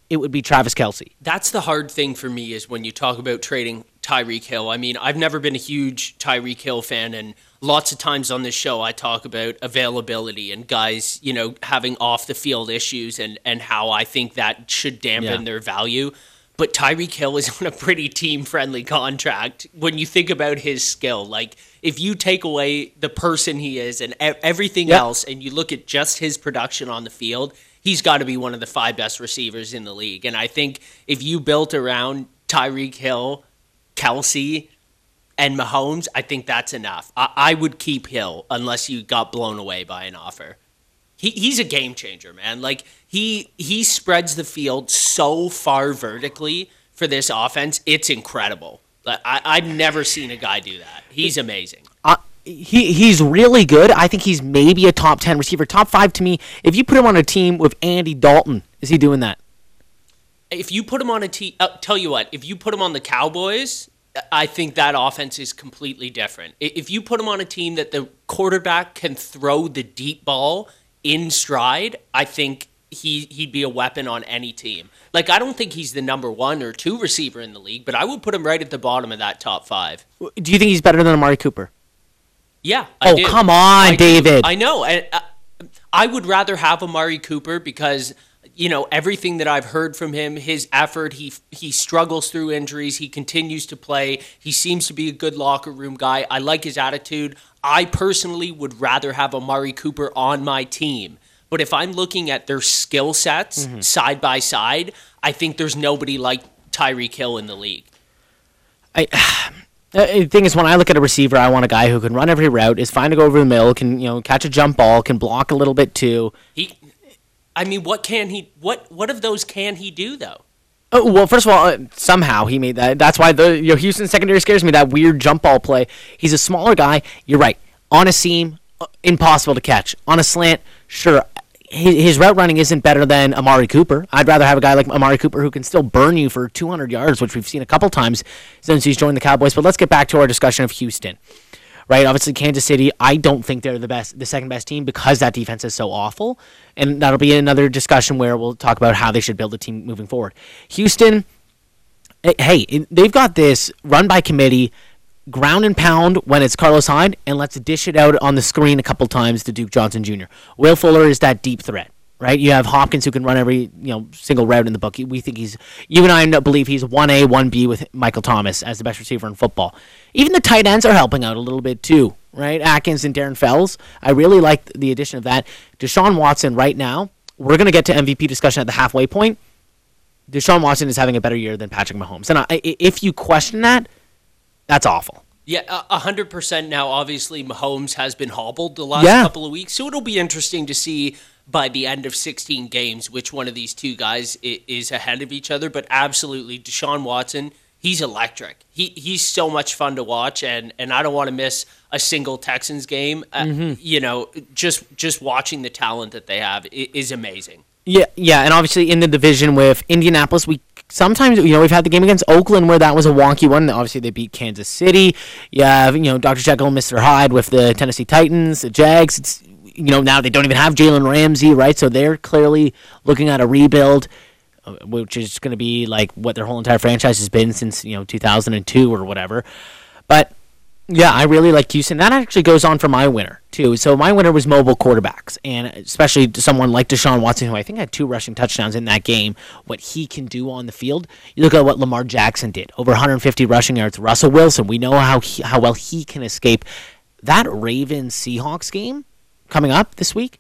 it would be Travis Kelce. That's the hard thing for me is when you talk about trading Tyreek Hill. I mean, I've never been a huge Tyreek Hill fan, and lots of times on this show I talk about availability and guys, you know, having off the field issues and and how I think that should dampen Yeah. their value. But Tyreek Hill is [LAUGHS] on a pretty team friendly contract when you think about his skill. Like, if you take away the person he is and everything Yep. else, and you look at just his production on the field, he's got to be one of the five best receivers in the league. And I think if you built around Tyreek Hill, Kelce, and Mahomes, I think that's enough. I, I would keep Hill unless you got blown away by an offer. He, he's a game changer, man. Like he he spreads the field so far vertically for this offense. It's incredible. Like, I, I've never seen a guy do that. He's amazing. Uh, he he's really good. I think he's maybe a top ten receiver, top five to me. If you put him on a team with Andy Dalton, is he doing that? If you put him on a team, uh, tell you what, if you put him on the Cowboys, I think that offense is completely different. If you put him on a team that the quarterback can throw the deep ball in stride, I think he he'd be a weapon on any team. Like I don't think he's the number one or two receiver in the league, but I would put him right at the bottom of that top five. Do you think he's better than Amari Cooper? Yeah. I Oh, do. come on, I do. David. I know. And uh, I would rather have Amari Cooper because you know everything that I've heard from him, his effort. He he struggles through injuries. He continues to play. He seems to be a good locker room guy. I like his attitude. I personally would rather have Amari Cooper on my team. But if I'm looking at their skill sets Mm-hmm. side by side, I think there's nobody like Tyreek Hill in the league. I, [SIGHS] the thing is, when I look at a receiver, I want a guy who can run every route, is fine to go over the middle, can you know catch a jump ball, can block a little bit too. He, I mean, what can he? What what of those can he do though? Oh, well, first of all, uh, somehow he made that. That's why the you know, Houston secondary scares me. That weird jump ball play. He's a smaller guy. You're right. On a seam, uh, impossible to catch. On a slant, sure. His, his route running isn't better than Amari Cooper. I'd rather have a guy like Amari Cooper who can still burn you for 200 yards, which we've seen a couple times since he's joined the Cowboys. But let's get back to our discussion of Houston. Right, obviously Kansas City. I don't think they're the best, the second best team because that defense is so awful, and that'll be another discussion where we'll talk about how they should build a team moving forward. Houston, eh, hey, they've got this run by committee, ground and pound when it's Carlos Hyde, and let's dish it out on the screen a couple times to Duke Johnson Jr. Will Fuller is that deep threat, right? You have Hopkins who can run every you know single route in the book. We think he's you and I believe he's one A, one B with Michael Thomas as the best receiver in football. Even the tight ends are helping out a little bit too, right? Akins and Darren Fells. I really like the addition of that. Deshaun Watson right now. We're gonna get to MVP discussion at the halfway point. Deshaun Watson is having a better year than Patrick Mahomes. And I, if you question that, that's awful. Yeah, hundred percent. Now, obviously, Mahomes has been hobbled the last Yeah. couple of weeks, so it'll be interesting to see by the end of 16 games which one of these two guys is ahead of each other. But absolutely, Deshaun Watson, he's electric. He he's so much fun to watch, and and I don't want to miss a single Texans game. Uh, Mm-hmm. you know, just just watching the talent that they have is amazing. Yeah, yeah, and obviously in the division with Indianapolis, we sometimes you know we've had the game against Oakland where that was a wonky one. Obviously they beat Kansas City. You have you know Dr. Jekyll and Mr. Hyde with the Tennessee Titans, the Jags. It's you know now they don't even have Jalen Ramsey, right? So they're clearly looking at a rebuild, uh, which is going to be like what their whole entire franchise has been since you know 2002 or whatever. But yeah, I really like Houston. That actually goes on for my winner too. So my winner was mobile quarterbacks, and especially someone like Deshaun Watson, who I think had two rushing touchdowns in that game. What he can do on the field. You look at what Lamar Jackson did, over 150 rushing yards. Russell Wilson, we know how he, how well he can escape. That Ravens Seahawks game coming up this week.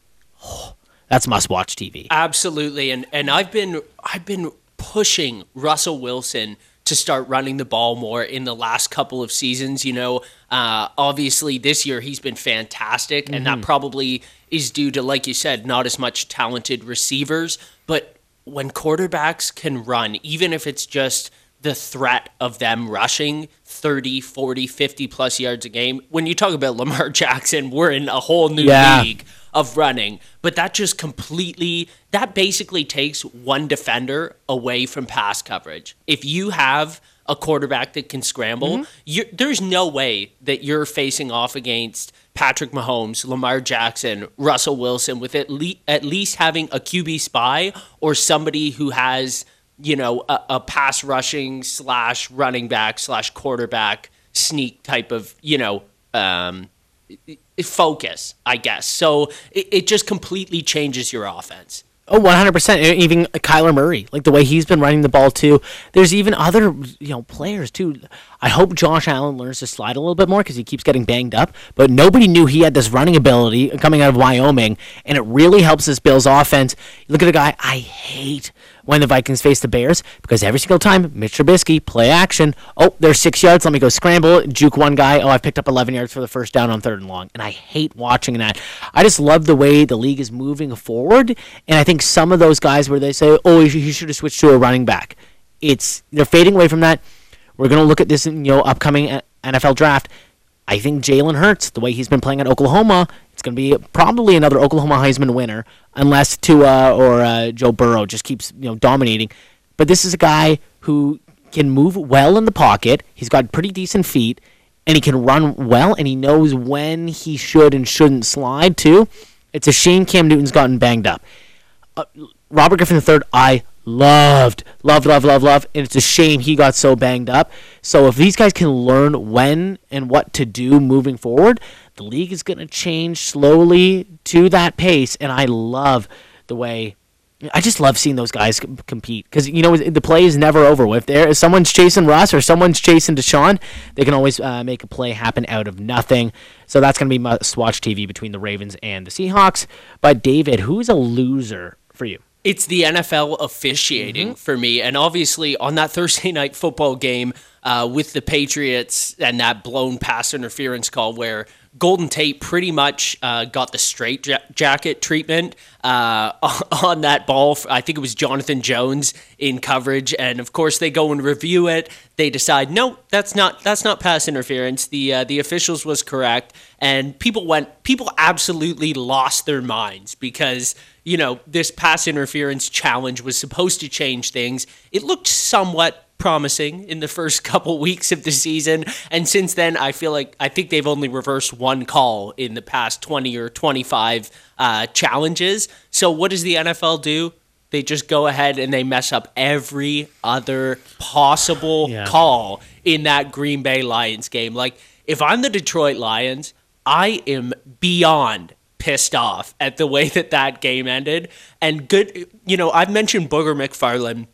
that's must watch TV. Absolutely, and and I've been I've been pushing Russell Wilson to start running the ball more in the last couple of seasons. You know, uh, obviously this year he's been fantastic, and Mm-hmm. that probably is due to, like you said, not as much talented receivers, but. when quarterbacks can run, even if it's just the threat of them rushing 30, 40, 50 plus yards a game. When you talk about Lamar [LAUGHS] Jackson, we're in a whole new Yeah. league of running, but that just completely that basically takes one defender away from pass coverage. If you have a quarterback that can scramble, mm-hmm. you there's no way that you're facing off against Patrick Mahomes, Lamar Jackson, Russell Wilson with at, le- at least having a QB spy or somebody who has you know a, a pass rushing slash running back slash quarterback sneak type of you know um, focus, I guess. So it, it just completely changes your offense. Oh, 100%. E- Even Kyler Murray, like the way he's been running the ball too. There's even other, you know, players too. I hope Josh Allen learns to slide a little bit more because he keeps getting banged up. But nobody knew he had this running ability coming out of Wyoming, and it really helps this Bills offense. Look at a guy I hate when the Vikings face the Bears because every single time Mitch Trubisky play action. Oh, there's six yards. Let me go scramble, juke one guy. Oh, I've picked up 11 yards for the first down on third and long, and I hate watching that. I just love the way the league is moving forward, and I think some of those guys where they say, "Oh, he should- have switched to a running back," it's they're fading away from that. We're gonna look at this, you know, upcoming uh, NFL draft. I think Jalen Hurts, the way he's been playing at Oklahoma, it's going to be probably another Oklahoma Heisman winner, unless Tua or uh, Joe Burrow just keeps you know dominating. But this is a guy who can move well in the pocket. He's got pretty decent feet, and he can run well, and he knows when he should and shouldn't slide too. It's a shame Cam Newton's gotten banged up. Uh, Robert Griffin III, I loved, loved, loved, loved, loved, and it's a shame he got so banged up. So if these guys can learn when and what to do moving forward, the league is going to change slowly to that pace, and I love the way. I just love seeing those guys com- compete because you know the play is never over. If there if someone's chasing Russ or someone's chasing Deshaun, they can always uh, make a play happen out of nothing. So that's going to be must-watch TV between the Ravens and the Seahawks. But David, who's a loser for you? It's the NFL officiating for me. And obviously, on that Thursday [LAUGHS] night football game uh, with the Patriots and that blown pass interference call where Golden Tate pretty much uh, got the straight ja- jacket treatment uh, [LAUGHS] on that ball. I think it was Jonathan Jones in coverage, and of course they go and review it. They decide, no, that's not that's not pass interference. The uh, the officials was correct, and people went people absolutely lost their minds because you know this pass interference challenge was supposed to change things. It looked somewhat promising in the first [LAUGHS] couple weeks of the season. And since then, I feel like I think they've only reversed one call in the past 20 or 25 uh, challenges. So, what does the NFL do? They just go ahead and they mess up every other possible Yeah. call in that Green Bay Lions game. Like, if I'm the Detroit Lions, I am beyond pissed off at the way that that game ended. And good, you know, I've mentioned Booger McFarland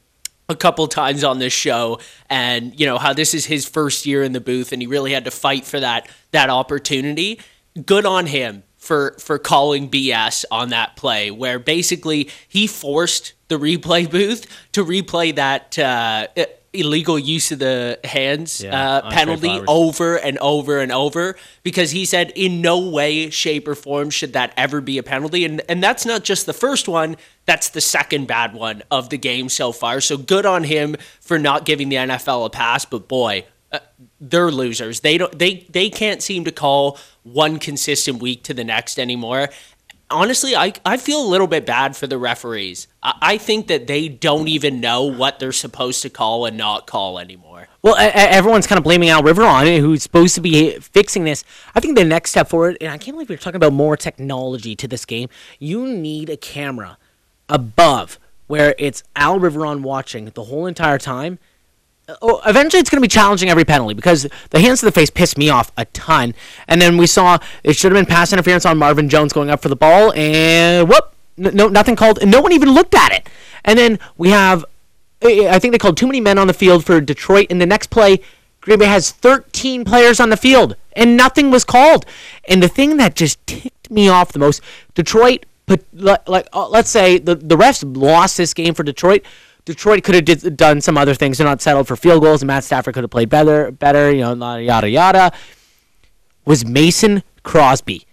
a couple times on this show and you know how this is his first year in the booth and he really had to fight for that that opportunity. Good on him for for calling BS on that play where basically he forced the replay [LAUGHS] booth to replay that uh, illegal use of the hands Yeah, uh, penalty over and over and over because he said in no way shape or form should that ever be a penalty. And and that's not just the first one that's the second bad one of the game so far. So good on him for not giving the NFL a pass but boy uh, they're losers. They don't they they can't seem to call one consistent week to the next anymore honestly, I, I feel a little bit bad for the referees. I, I think that they don't even know what they're supposed to call and not call anymore. Well, e- everyone's kind of blaming Al Riveron it, who's supposed to be fixing this. I think the next step forward, and I can't believe we're talking about more technology to this game. You need a camera above where it's Al Riveron watching the whole entire time. Oh, eventually it's going to be challenging every penalty because the hands to the face pissed me off a ton. And then we saw it should have been pass interference on Marvin Jones going up for the ball, and whoop, no, nothing called, and no one even looked at it. And then we have, I I think they called too many men on the field for Detroit. In the next play, Green Bay has 13 players on the field, and nothing was called. And the thing that just ticked me off the most, Detroit like uh, let's say the the refs lost this game for Detroit. Detroit could have did, done some other things. They're not settled for field goals, and Matt Stafford could have played better. Better, you know, yada yada. Was Mason Crosby?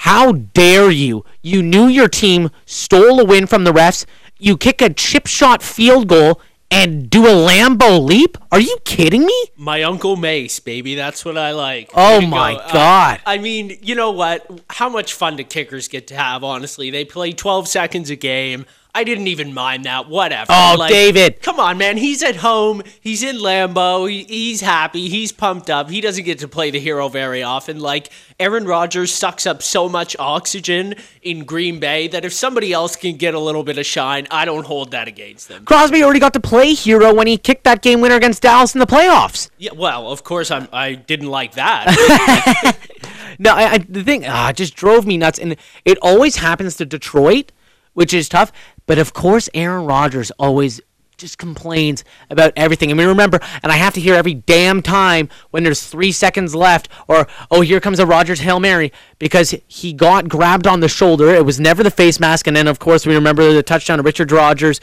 How dare you? You knew your team stole a win from the refs, you kick a chip shot field goal and do a Lambeau leap? Are you kidding me? My Uncle Mace, baby. That's what I like. Oh my go. Uh, God. I mean, you know what? How much fun do kickers get to have, honestly? They play 12 seconds a game. I didn't even mind that. Whatever. Oh, David. Come on, man. He's at home. He's in Lambeau. He, he's happy. He's pumped up. He doesn't get to play the hero very often. Like, Aaron Rodgers sucks up so much oxygen in Green Bay that if somebody else can get a little bit of shine, I don't hold that against them. Crosby already got to play hero when he kicked that game winner against Dallas in the playoffs. Yeah, well, of course, I'm, I didn't like that. [LAUGHS] [LAUGHS] No, I, I the thing ah, it just drove me nuts, and it always happens to Detroit, which is tough. But of course, Aaron Rodgers always just complains about everything. I mean, remember, and I have to hear every damn time when there's three seconds left, or oh, here comes a Rodgers hail mary because he got grabbed on the shoulder. It was never the face mask, and then of course we remember the touchdown to Richard Rodgers.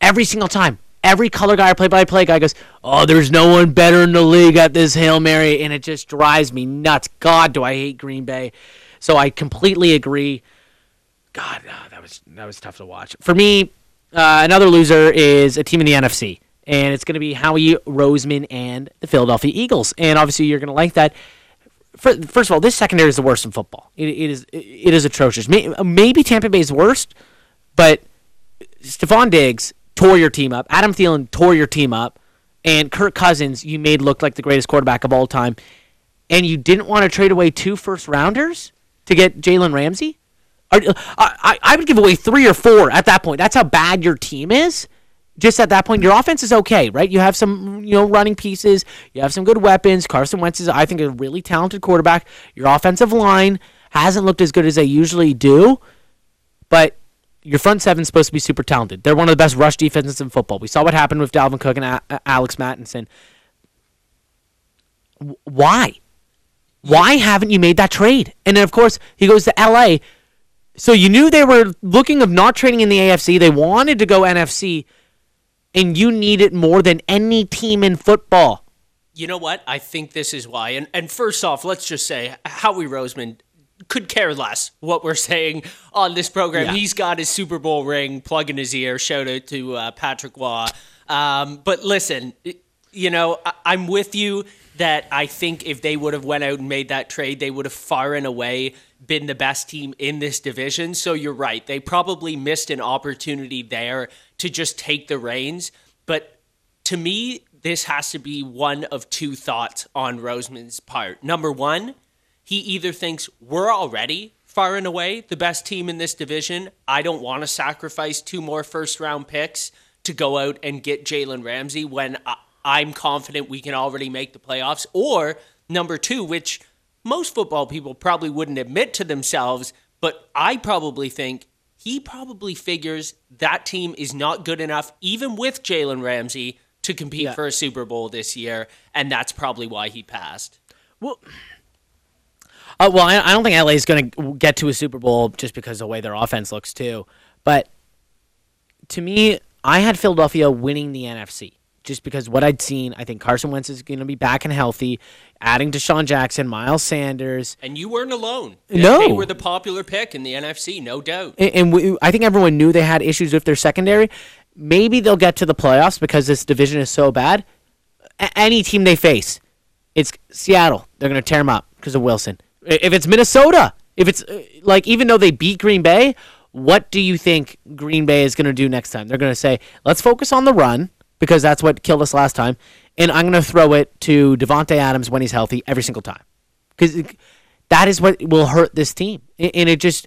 Every single time, every color guy or play-by-play guy goes, "Oh, there's no one better in the league at this hail mary," and it just drives me nuts. God, do I hate Green Bay? So I completely agree. God, that was that was tough to watch. For me, uh, another loser is a team in the NFC, and it's going to be Howie Roseman and the Philadelphia Eagles. And obviously, you're going to like that. First of all, this secondary is the worst in football. It, it is it is atrocious. Maybe Tampa Bay is worst, but Stefon Diggs tore your team up. Adam Thielen tore your team up, and Kirk Cousins you made look like the greatest quarterback of all time. And you didn't want to trade away two first rounders to get Jalen Ramsey. Are- I, I would give away three or four at that point. That's how bad your team is. Just at that point, your offense is okay, right? You have some, you know, running pieces. You have some good weapons. Carson Wentz is, I think, a really talented quarterback. Your offensive line hasn't looked as good as they usually do, but your front seven's supposed to be super talented. They're one of the best rush defenses in football. We saw what happened with Dalvin Cook and A- Alex Mattison. Why? Why haven't you made that trade? And then, of course, he goes to LA. So you knew they were looking of not trading in the AFC. They wanted to go NFC, and you need it more than any team in football. You know what? I think this is why. And and first off, let's just say Howie Roseman could care less what we're saying on this program. Yeah. He's got his Super Bowl ring plug in his ear. Shout out to uh, Patrick Waugh. Um, but listen, you know, I, I'm with you that I think if they would have went out and made that trade, they would have far and away been the best team in this division. So you're right. They probably missed an opportunity there to just take the reins. But to me, this has to be one of two thoughts on Roseman's part. Number one, he either thinks we're already far and away the best team in this division. I don't want to sacrifice two more first round picks to go out and get Jalen Ramsey when I'm confident we can already make the playoffs. Or number two, which most football people probably wouldn't admit to themselves, but I probably think he probably figures that team is not good enough, even with Jalen Ramsey, to compete Yeah. for a Super Bowl this year, and that's probably why he passed. Well, uh, well, I, I don't think LA is going to get to a Super Bowl just because of the way their offense looks too. But to me, I had Philadelphia winning the NFC just because what I'd seen. I think Carson Wentz is going to be back and healthy. Adding DeSean Jackson, Miles Sanders, And you weren't alone. No. They were the popular pick in the NFC, no doubt. and, and we, I think everyone knew they had issues with their secondary. Maybe they'll get to the playoffs because this division is so bad. A- any team they face, it's Seattle. They're going to tear them up because of Wilson. If it's Minnesota, if it's uh, like even though they beat Green Bay, what do you think Green Bay is going to do next time? They're going to say, "Let's focus on the run because that's what killed us last time." And I'm going to throw it to Davante Adams when he's healthy every single time. Cuz that is what will hurt this team. And it just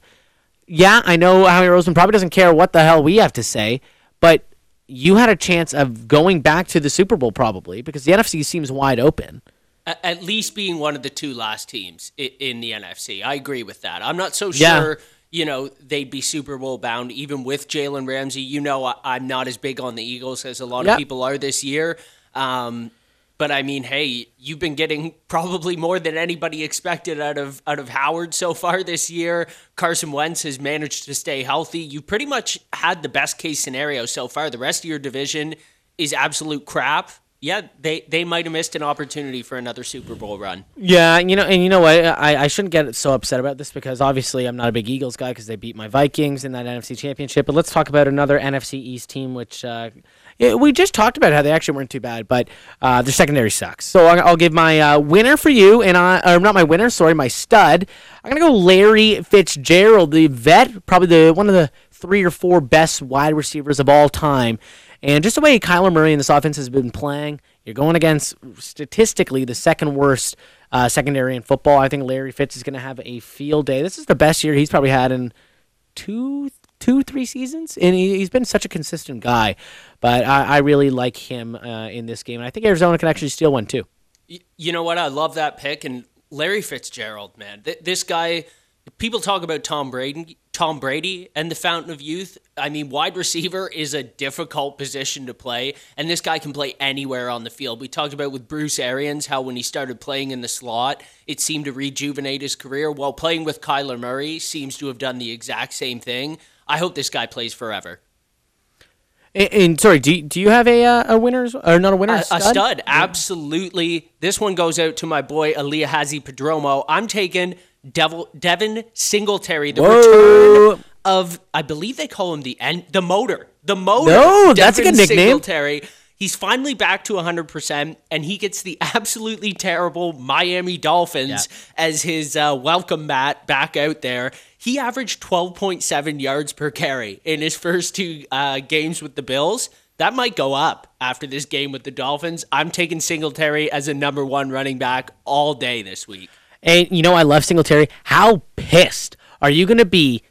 yeah, I know Howie Roseman probably doesn't care what the hell we have to say, but you had a chance of going back to the Super Bowl probably because the NFC seems wide open. At least being one of the two last teams in the NFC. I agree with that. I'm not so Yeah. You know, they'd be Super Bowl bound even with Jalen Ramsey. You know, I- I'm not as big on the Eagles as a lot Yeah. of people are this year. Um, but I mean, hey, you've been getting [LAUGHS] probably more than anybody expected out of out of Howard so far this year. Carson Wentz has managed to stay healthy. You pretty much had the best case scenario so far. The rest of your division is absolute crap. Yeah, they, they might have missed an opportunity for another Super Bowl run. Yeah, you know, and you know what? I, I shouldn't get so upset about this because obviously I'm not a big Eagles guy because they beat my Vikings in that NFC Championship. But let's talk about another NFC East team, which uh, we just talked about how they actually weren't too bad, but uh, their secondary sucks. So I'll, I'll give my uh, winner for you, and I, or not my winner, sorry, my stud. I'm gonna go Larry Fitzgerald, the vet, probably the one of the three or four best wide receivers of all time. And just the way Kyler Murray in this offense has been playing, you're going against statistically the second worst uh, secondary in football. I think Larry Fitz is going to have a field day. This is the best year he's probably had in two, two, three seasons, and he, has been such a consistent guy. But I, I really like him uh, in this game, and I think Arizona can actually steal one too. You know what? I love that pick, and Larry Fitzgerald, man, Th- this guy. People talk about Tom Brady. Tom Brady and the fountain of youth. I mean, wide receiver is a difficult position to play, and this guy can play anywhere on the field. We talked about with Bruce Arians how when he started playing in the slot, it seemed to rejuvenate his career. While playing with Kyler Murray seems to have done the exact same thing. I hope this guy plays forever. And, and sorry, do you, do you have a uh, a winner or not a winner? A, a stud, absolutely. This one goes out to my boy Eliahazi Padromo. I'm taking Devil, Devin Singletary, the Whoa. return of I believe they call him the end, the motor, the motor. No, that's a good nickname. Singletary. He's finally back to 100%, and he gets the absolutely terrible Miami Dolphins yeah. as his uh, welcome mat back out there. He averaged 12.7 yards per carry in his first two uh, games with the Bills. That might go up after this game with the Dolphins. I'm taking Singletary as a number one running back all day this week. And you know, I love Singletary. How pissed are you going to be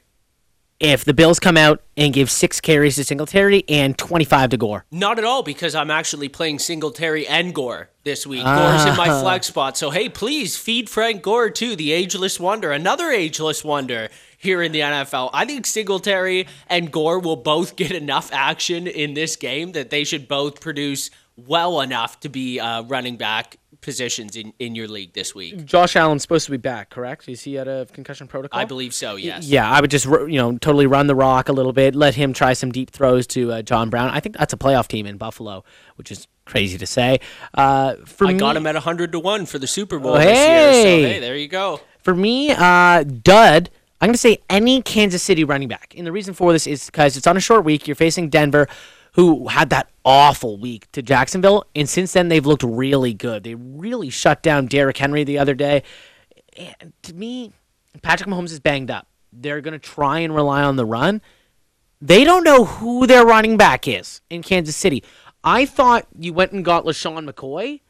if the Bills come out and give six carries to Singletary and 25 to Gore? Not at all, because I'm actually playing Singletary and Gore this week. Gore's in my flag spot. So, hey, please feed Frank Gore, too, the ageless wonder, another ageless wonder here in the NFL. I think Singletary and Gore will both get enough action in this game that they should both produce well enough to be uh, running back positions in, in your league this week. Josh Allen's supposed to be back, correct? Is he out of concussion protocol? I believe so. Yes. Yeah, I would just you know totally run the rock a little bit, let him try some deep throws to uh, John Brown. I think that's a playoff team in Buffalo, which is crazy to say. Uh, for I me, got him at hundred to one for the Super Bowl oh, this hey. year. So hey, there you go. For me, uh, Dud. I'm going to say any Kansas City running back. And the reason for this is because it's on a short week. You're facing Denver, who had that awful week to Jacksonville, and since then they've looked really good. They really shut down Derrick Henry the other day. And to me, Patrick Mahomes is banged up. They're going to try and rely on the run. They don't know who their running back is in Kansas City. I thought you went and got LeSean McCoy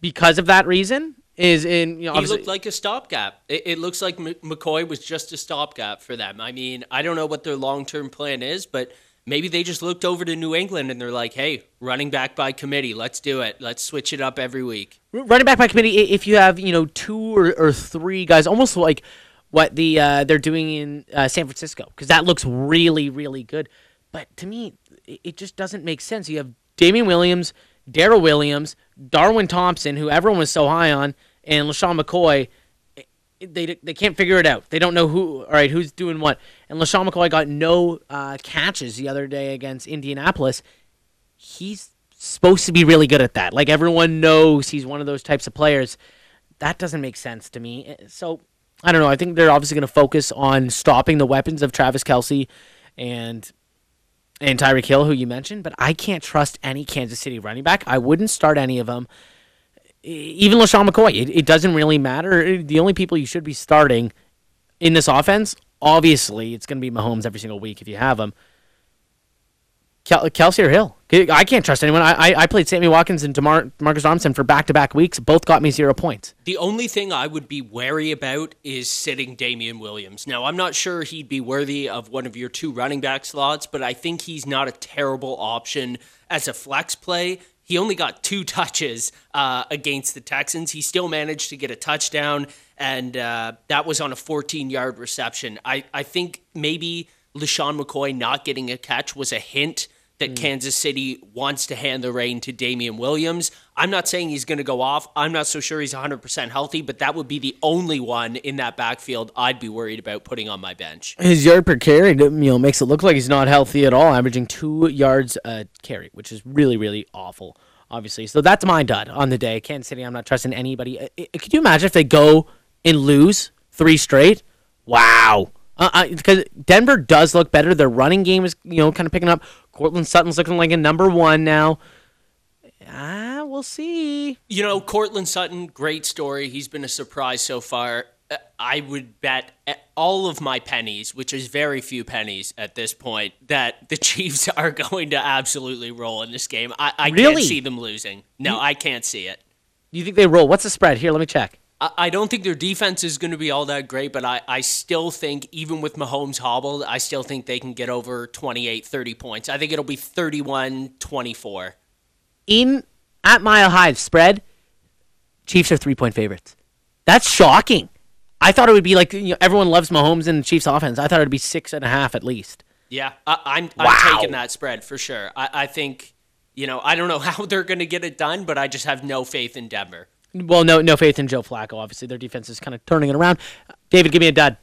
because of that reason. Is in you know, he looked like a stopgap. It, it looks like M- McCoy was just a stopgap for them. I mean, I don't know what their long term plan is, but maybe they just looked over to New England and they're like, hey, running back by committee, let's do it. Let's switch it up every week. Running back by committee, if you have, you know, two or, or three guys, almost like what the uh, they're doing in uh, San Francisco, because that looks really, really good. But to me, it just doesn't make sense. You have Damien Williams, Darrel Williams, Darwin Thompson, who everyone was so high on, and LeSean McCoy – they they can't figure it out. They don't know who all right who's doing what. And LeSean McCoy got no uh, catches the other day against Indianapolis. He's supposed to be really good at that. Like everyone knows he's one of those types of players. That doesn't make sense to me. Eh, so I don't know. I think they're obviously going to focus on stopping the weapons of Travis Kelce and and Tyreek Hill, who you mentioned. But I can't trust any Kansas City running back. I wouldn't start any of them even LeSean McCoy, it, it doesn't really matter. The only people you should be starting in this offense, obviously, it's going to be Mahomes every single week if you have him. Kel- Kelce or Hill. I can't trust anyone. I, I, I played Sammy Watkins and DeMar- Marcus Robinson for back to back weeks. Both got me zero points. The only thing I would be wary about is sitting Damien Williams. Now, I'm not sure he'd be worthy of one of your two running back slots, but I think he's not a terrible option as a flex play he only got two touches uh, against the Texans. He still managed to get a touchdown, and uh, that was on a 14 yard reception. I, I think maybe LeSean McCoy not getting a catch was a hint that mm. Kansas City wants to hand the reign to Damien Williams. I'm not saying he's going to go off. I'm not so sure he's 100% healthy, but that would be the only one in that backfield I'd be worried about putting on my bench. His yard per carry, you know, makes it look like he's not healthy at all, averaging two yards a carry, which is really, really awful. obviously. So that's my dud on the day. Kansas City, I'm not trusting anybody. Uh, Could you imagine if they go and lose three straight? Wow. Because uh, Denver does look better. Their running game is, you know, kind of picking up. Courtland Sutton's looking like a number one now. Ah, we'll see. You know, Courtland Sutton, great story. He's been a surprise so far. Uh, I would bet all of my pennies, which is very few pennies at this point, that the [LAUGHS] Chiefs are going to absolutely roll in this game. I, I Really? can't see them losing. No, I can't see it. You think they roll? What's the spread? Here, let me check. I don't think their defense is going to be all that great, but I, I still think, even with Mahomes hobbled, I still think they can get over 28, 30 points. I think it'll be 31 24. In at Mile High spread, Chiefs are three point favorites. That's shocking. I thought it would be like you know, everyone loves Mahomes and the Chiefs offense. I thought it'd be six and a half at least. Yeah, I, I'm, Wow. I'm taking that spread for sure. I, I think, you know, I don't know [LAUGHS] how they're going to get it done, but I just have no faith in Denver. Well, no, no faith in Joe Flacco. Obviously, their defense is kind of turning it around. David, give me a dud.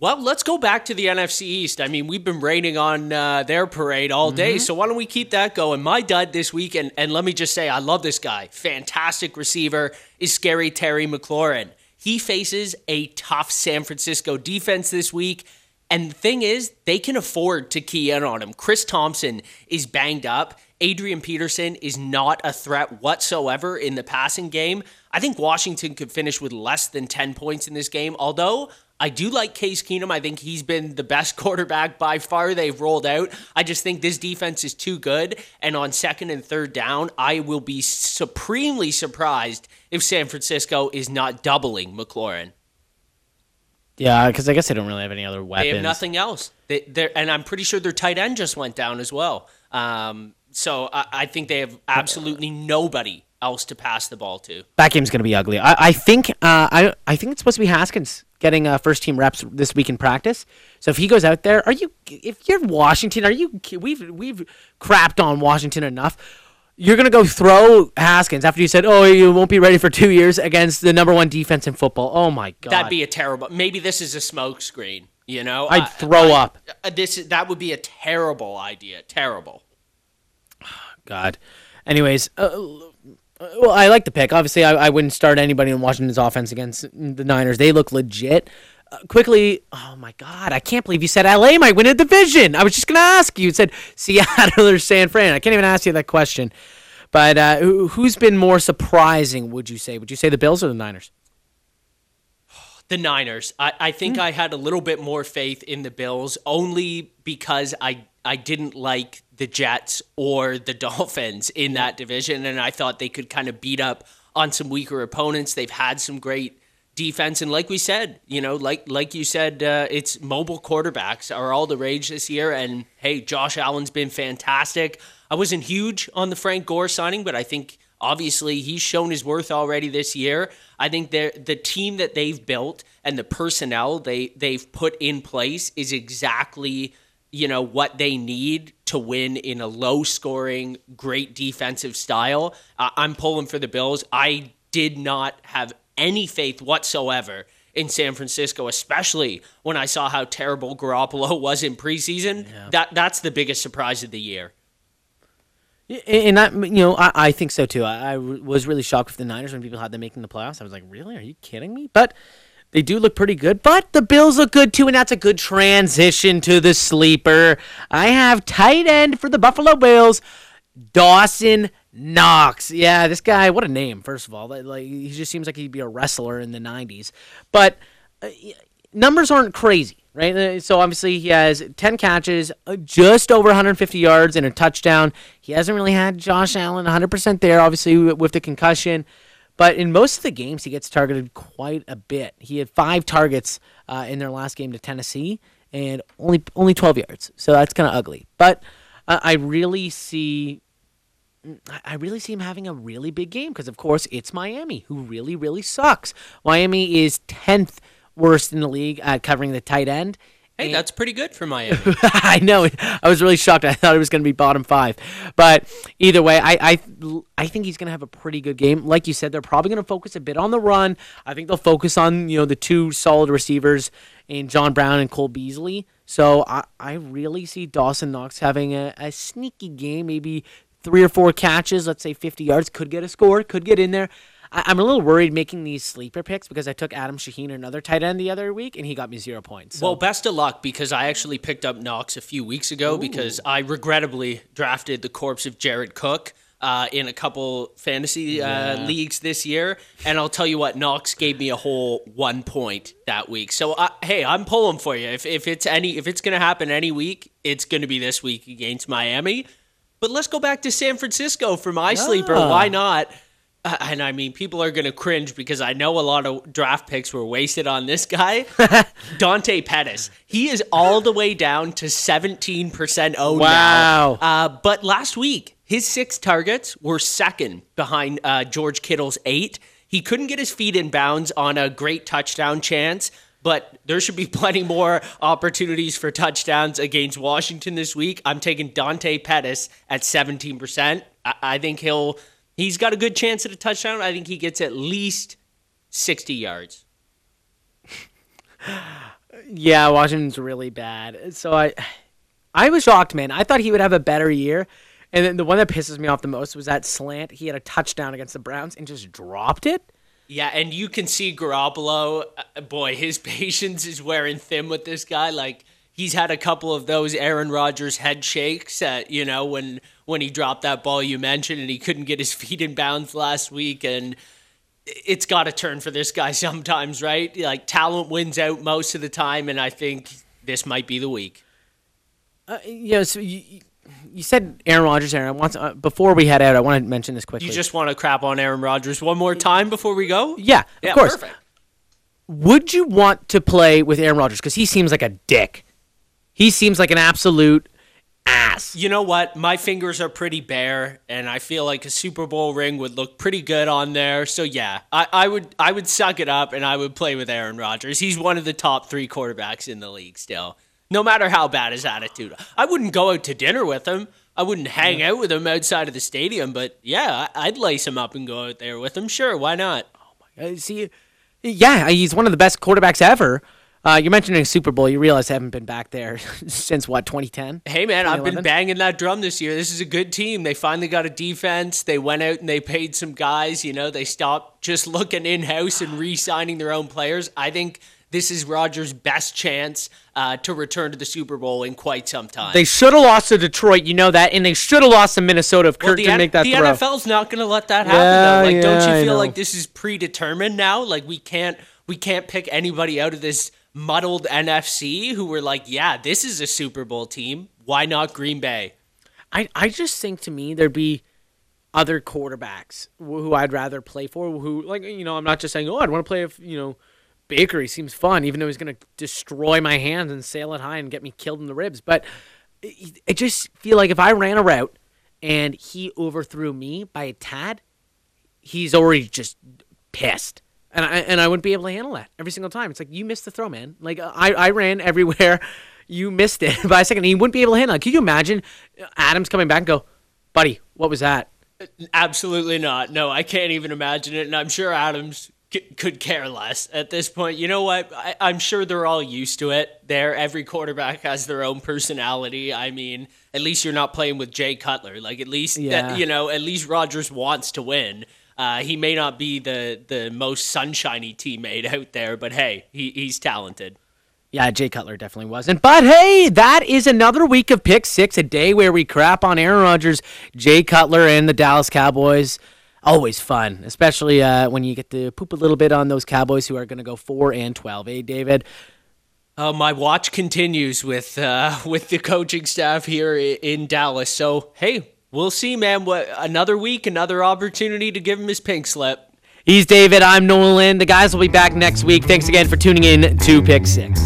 Well, let's go back to the NFC East. I mean, we've been raining on uh, their parade all day, so why don't we keep that going? My dud this week, and, and let me just say, I love this guy. Fantastic receiver is scary Terry McLaurin. He faces a tough San Francisco defense this week. And the thing is, they can afford to key in on him. Chris Thompson is banged up. Adrian Peterson is not a threat whatsoever in the passing game. I think Washington could finish with less than 10 points in this game, although I do like Case Keenum. I think he's been the best [LAUGHS] quarterback by far they've rolled out. I just think this defense is too good. And on second and third down, I will be supremely surprised if San Francisco is not doubling McLaurin. Yeah, because I guess they don't really have any other weapons. They have nothing else. They, and I'm pretty sure their tight end just went down as well. Um, so I, I think they have absolutely nobody else to pass the ball to. That game's going to be ugly. I, I think. Uh, I I think it's supposed to be Haskins getting uh, first team reps this week in practice. So if he goes out there, are you? If you're Washington, are you? We've we've crapped on Washington enough. You're gonna go throw Haskins after you said, "Oh, you won't be ready for two years against the number one defense in football." Oh my god, That'd be a terrible. Maybe this is a smokescreen. You know, I'd I- throw up. Uh, This that would be a terrible idea. Terrible. [SIGHS] God. Anyways, uh, well, I like the pick. Obviously, I, I wouldn't start anybody in Washington's offense against the Niners. They look legit. Uh, quickly, oh my God, I can't believe you said LA might win a division. I was just going to ask you. You said [LAUGHS] Seattle or San Fran. I can't even ask you that question. But uh, who- who's been more surprising, would you say? Would you say the Bills or the Niners? [SIGHS] The Niners. I, I think I had a little bit more faith in the Bills only because I I didn't like the Jets or the [LAUGHS] Dolphins in that division, and I thought they could kind of beat up on some weaker opponents. They've had some great defense, and like we said, you know, like like you said, uh, it's mobile quarterbacks are all the rage this year. And hey, Josh Allen's been fantastic. I wasn't huge on the Frank Gore signing, but I think obviously he's shown his worth already this year. I think the team that they've built and the personnel they they've put in place is exactly you know what they need to win in a low scoring, great defensive style. Uh, I'm pulling for the Bills. I did not have any faith whatsoever in San Francisco, especially when I saw how terrible Garoppolo [LAUGHS] was in preseason. That that's the biggest surprise of the year. And that, you know, I, I think so too. I was really shocked with the Niners when people had them making the playoffs. I was like, really? Are you kidding me? But they do look pretty good. But the Bills look good too, and that's a good transition to the sleeper. I have tight end for the Buffalo Bills, Dawson Knox. Yeah, this guy, what a name, first of all. Like, he just seems like he'd be a wrestler in the 90s. But uh, numbers aren't crazy, right? Uh, So obviously he has 10 catches, uh, just over 150 yards, and a touchdown. He hasn't really had Josh Allen 100% there, obviously with the concussion. But in most of the games, he gets targeted quite a bit. He had five targets uh, in their last game to Tennessee, and only only 12 yards. So that's kind of ugly. But uh, I really see I- I really see him having a really big game because, of course, it's Miami, who really, really sucks. Miami is 10th worst in the league at covering the tight end. Hey, And- that's pretty good for Miami. [LAUGHS] I know. I was really shocked. I thought it was going to be bottom five. But either way, I, I, I think he's going to have a pretty good game. Like you said, they're probably going to focus a bit on the run. I think they'll focus on, you know, the two solid receivers in John Brown and Cole Beasley. So I, I really see Dawson Knox having a, a sneaky game, maybe three or four catches, let's say 50 yards, could get a score, could get in there. I, am a little worried making these sleeper picks because I took Adam Shaheen, another tight end, the other week, and he got me zero points. So. Well, best of luck because I actually picked up Knox a few weeks ago Ooh. because I regrettably drafted the corpse of Jared Cook. Uh, in a couple fantasy uh, yeah. leagues this year, and I'll tell you what, Knox gave me a whole one point that week. So uh, hey, I'm pulling for you. If if it's any if it's gonna happen any week, it's gonna be this week against Miami. But let's go back to San Francisco for my sleeper. Why not? Uh, [LAUGHS] and I mean, people are going to cringe because I know a lot of draft picks were wasted on this guy, [LAUGHS] Dante Pettis. He is all the way down to 17% owned wow. now. Uh, but last week, his six targets were second behind uh, George Kittle's eight. He couldn't get his feet in bounds on a great touchdown chance, but there should be [LAUGHS] plenty more opportunities for touchdowns against Washington this week. I'm taking Dante Pettis at 17%. I, I think he'll He's got a good chance at a touchdown. I think he gets at least 60 yards. [SIGHS] yeah, Washington's really bad. So I I was shocked, man. I thought he would have a better year. And then the one that pisses me off the most was that slant. He had a touchdown against the Browns and just dropped it. Yeah, and you can see Garoppolo, uh, boy, his [LAUGHS] patience is wearing thin with this guy. Like he's had a couple of those Aaron Rodgers head shakes at, you know, when when he dropped that ball you mentioned and he couldn't get his [LAUGHS] feet in bounds last week and it's got to turn for this guy [LAUGHS] sometimes, right? Like talent wins out most of the time and I think this might be the week. Uh, you know, so you, you said Aaron Rodgers, Aaron. I want to, uh, before we head out, I want to mention this quickly. You just want to crap on Aaron Rodgers one more time before we go? Yeah, of yeah, course. Perfect. Would you want to play with Aaron Rodgers? Because he seems like a dick. He seems like an absolute ass. You know what? My fingers are pretty bare, and I feel like a Super Bowl ring would look pretty good on there. So yeah, I, I would I would suck it up and I would play with Aaron Rodgers. He's one of the top three quarterbacks in the league still. No matter how bad his attitude. I wouldn't go out to dinner with him. I wouldn't hang yeah. out with him outside of the stadium, but yeah, I'd lace him up and go out there with him. Sure, why not? Oh my god. See yeah, he's one of the best quarterbacks ever. Uh, you're mentioning Super Bowl. You realize I haven't been back there [LAUGHS] since what 2010. Hey man, I've been banging that drum this year. This is a good team. They finally got a defense. They went out and they paid some guys. You know, they stopped just looking in house and re-signing their own players. I think this is Rodgers' best chance uh, to return to the Super Bowl in quite some time. They should have lost to Detroit, you know that, and they should have lost to Minnesota if Kirk well, didn't N- make that the throw. The NFL's not going to let that happen. Yeah, though. Like, yeah, don't you feel like this is predetermined now? Like we can't we can't pick anybody out of this muddled NFC who were like, yeah, this is a Super Bowl team. Why not Green Bay? I, I just think to me there'd be other quarterbacks who I'd rather play for. Who like you know I'm not just saying oh I'd want to play if you know Baker he seems fun even though he's gonna destroy my hands and sail it high and get me killed in the ribs. But I just feel like if I ran a route and he overthrew me by a tad, he's already just pissed and I and I wouldn't be able to handle that every single time. It's like you missed the throw, man. Like I, I ran [LAUGHS] everywhere, you missed it [LAUGHS] by a second. He wouldn't be able to handle it. Could you imagine Adams coming back and go, buddy, what was that? Uh, absolutely not. No, I can't even imagine it, and I'm sure Adams could care less at this point. You know what? I, I'm sure they're all used to it. There, every quarterback [LAUGHS] has their own personality. I mean, at least you're not playing with Jay Cutler. Like at least, yeah. you know, at least Rodgers wants to win. Uh, he may not be the the most sunshiny teammate out there, but hey, he, he's talented. Yeah, Jay Cutler definitely wasn't. But hey, that is another week of Pick Six, a day where we crap on Aaron Rodgers, Jay Cutler, and the Dallas Cowboys. Always fun, especially uh, when you get to poop a little bit on those Cowboys who are going to go four and twelve. Hey, David. Uh, my watch continues with uh, [LAUGHS] with the coaching staff here in Dallas. So hey, we'll see, man. What another week, another opportunity to give him his pink slip. He's David. I'm Nolan. The guys will be back next week. Thanks again for tuning in to Pick Six.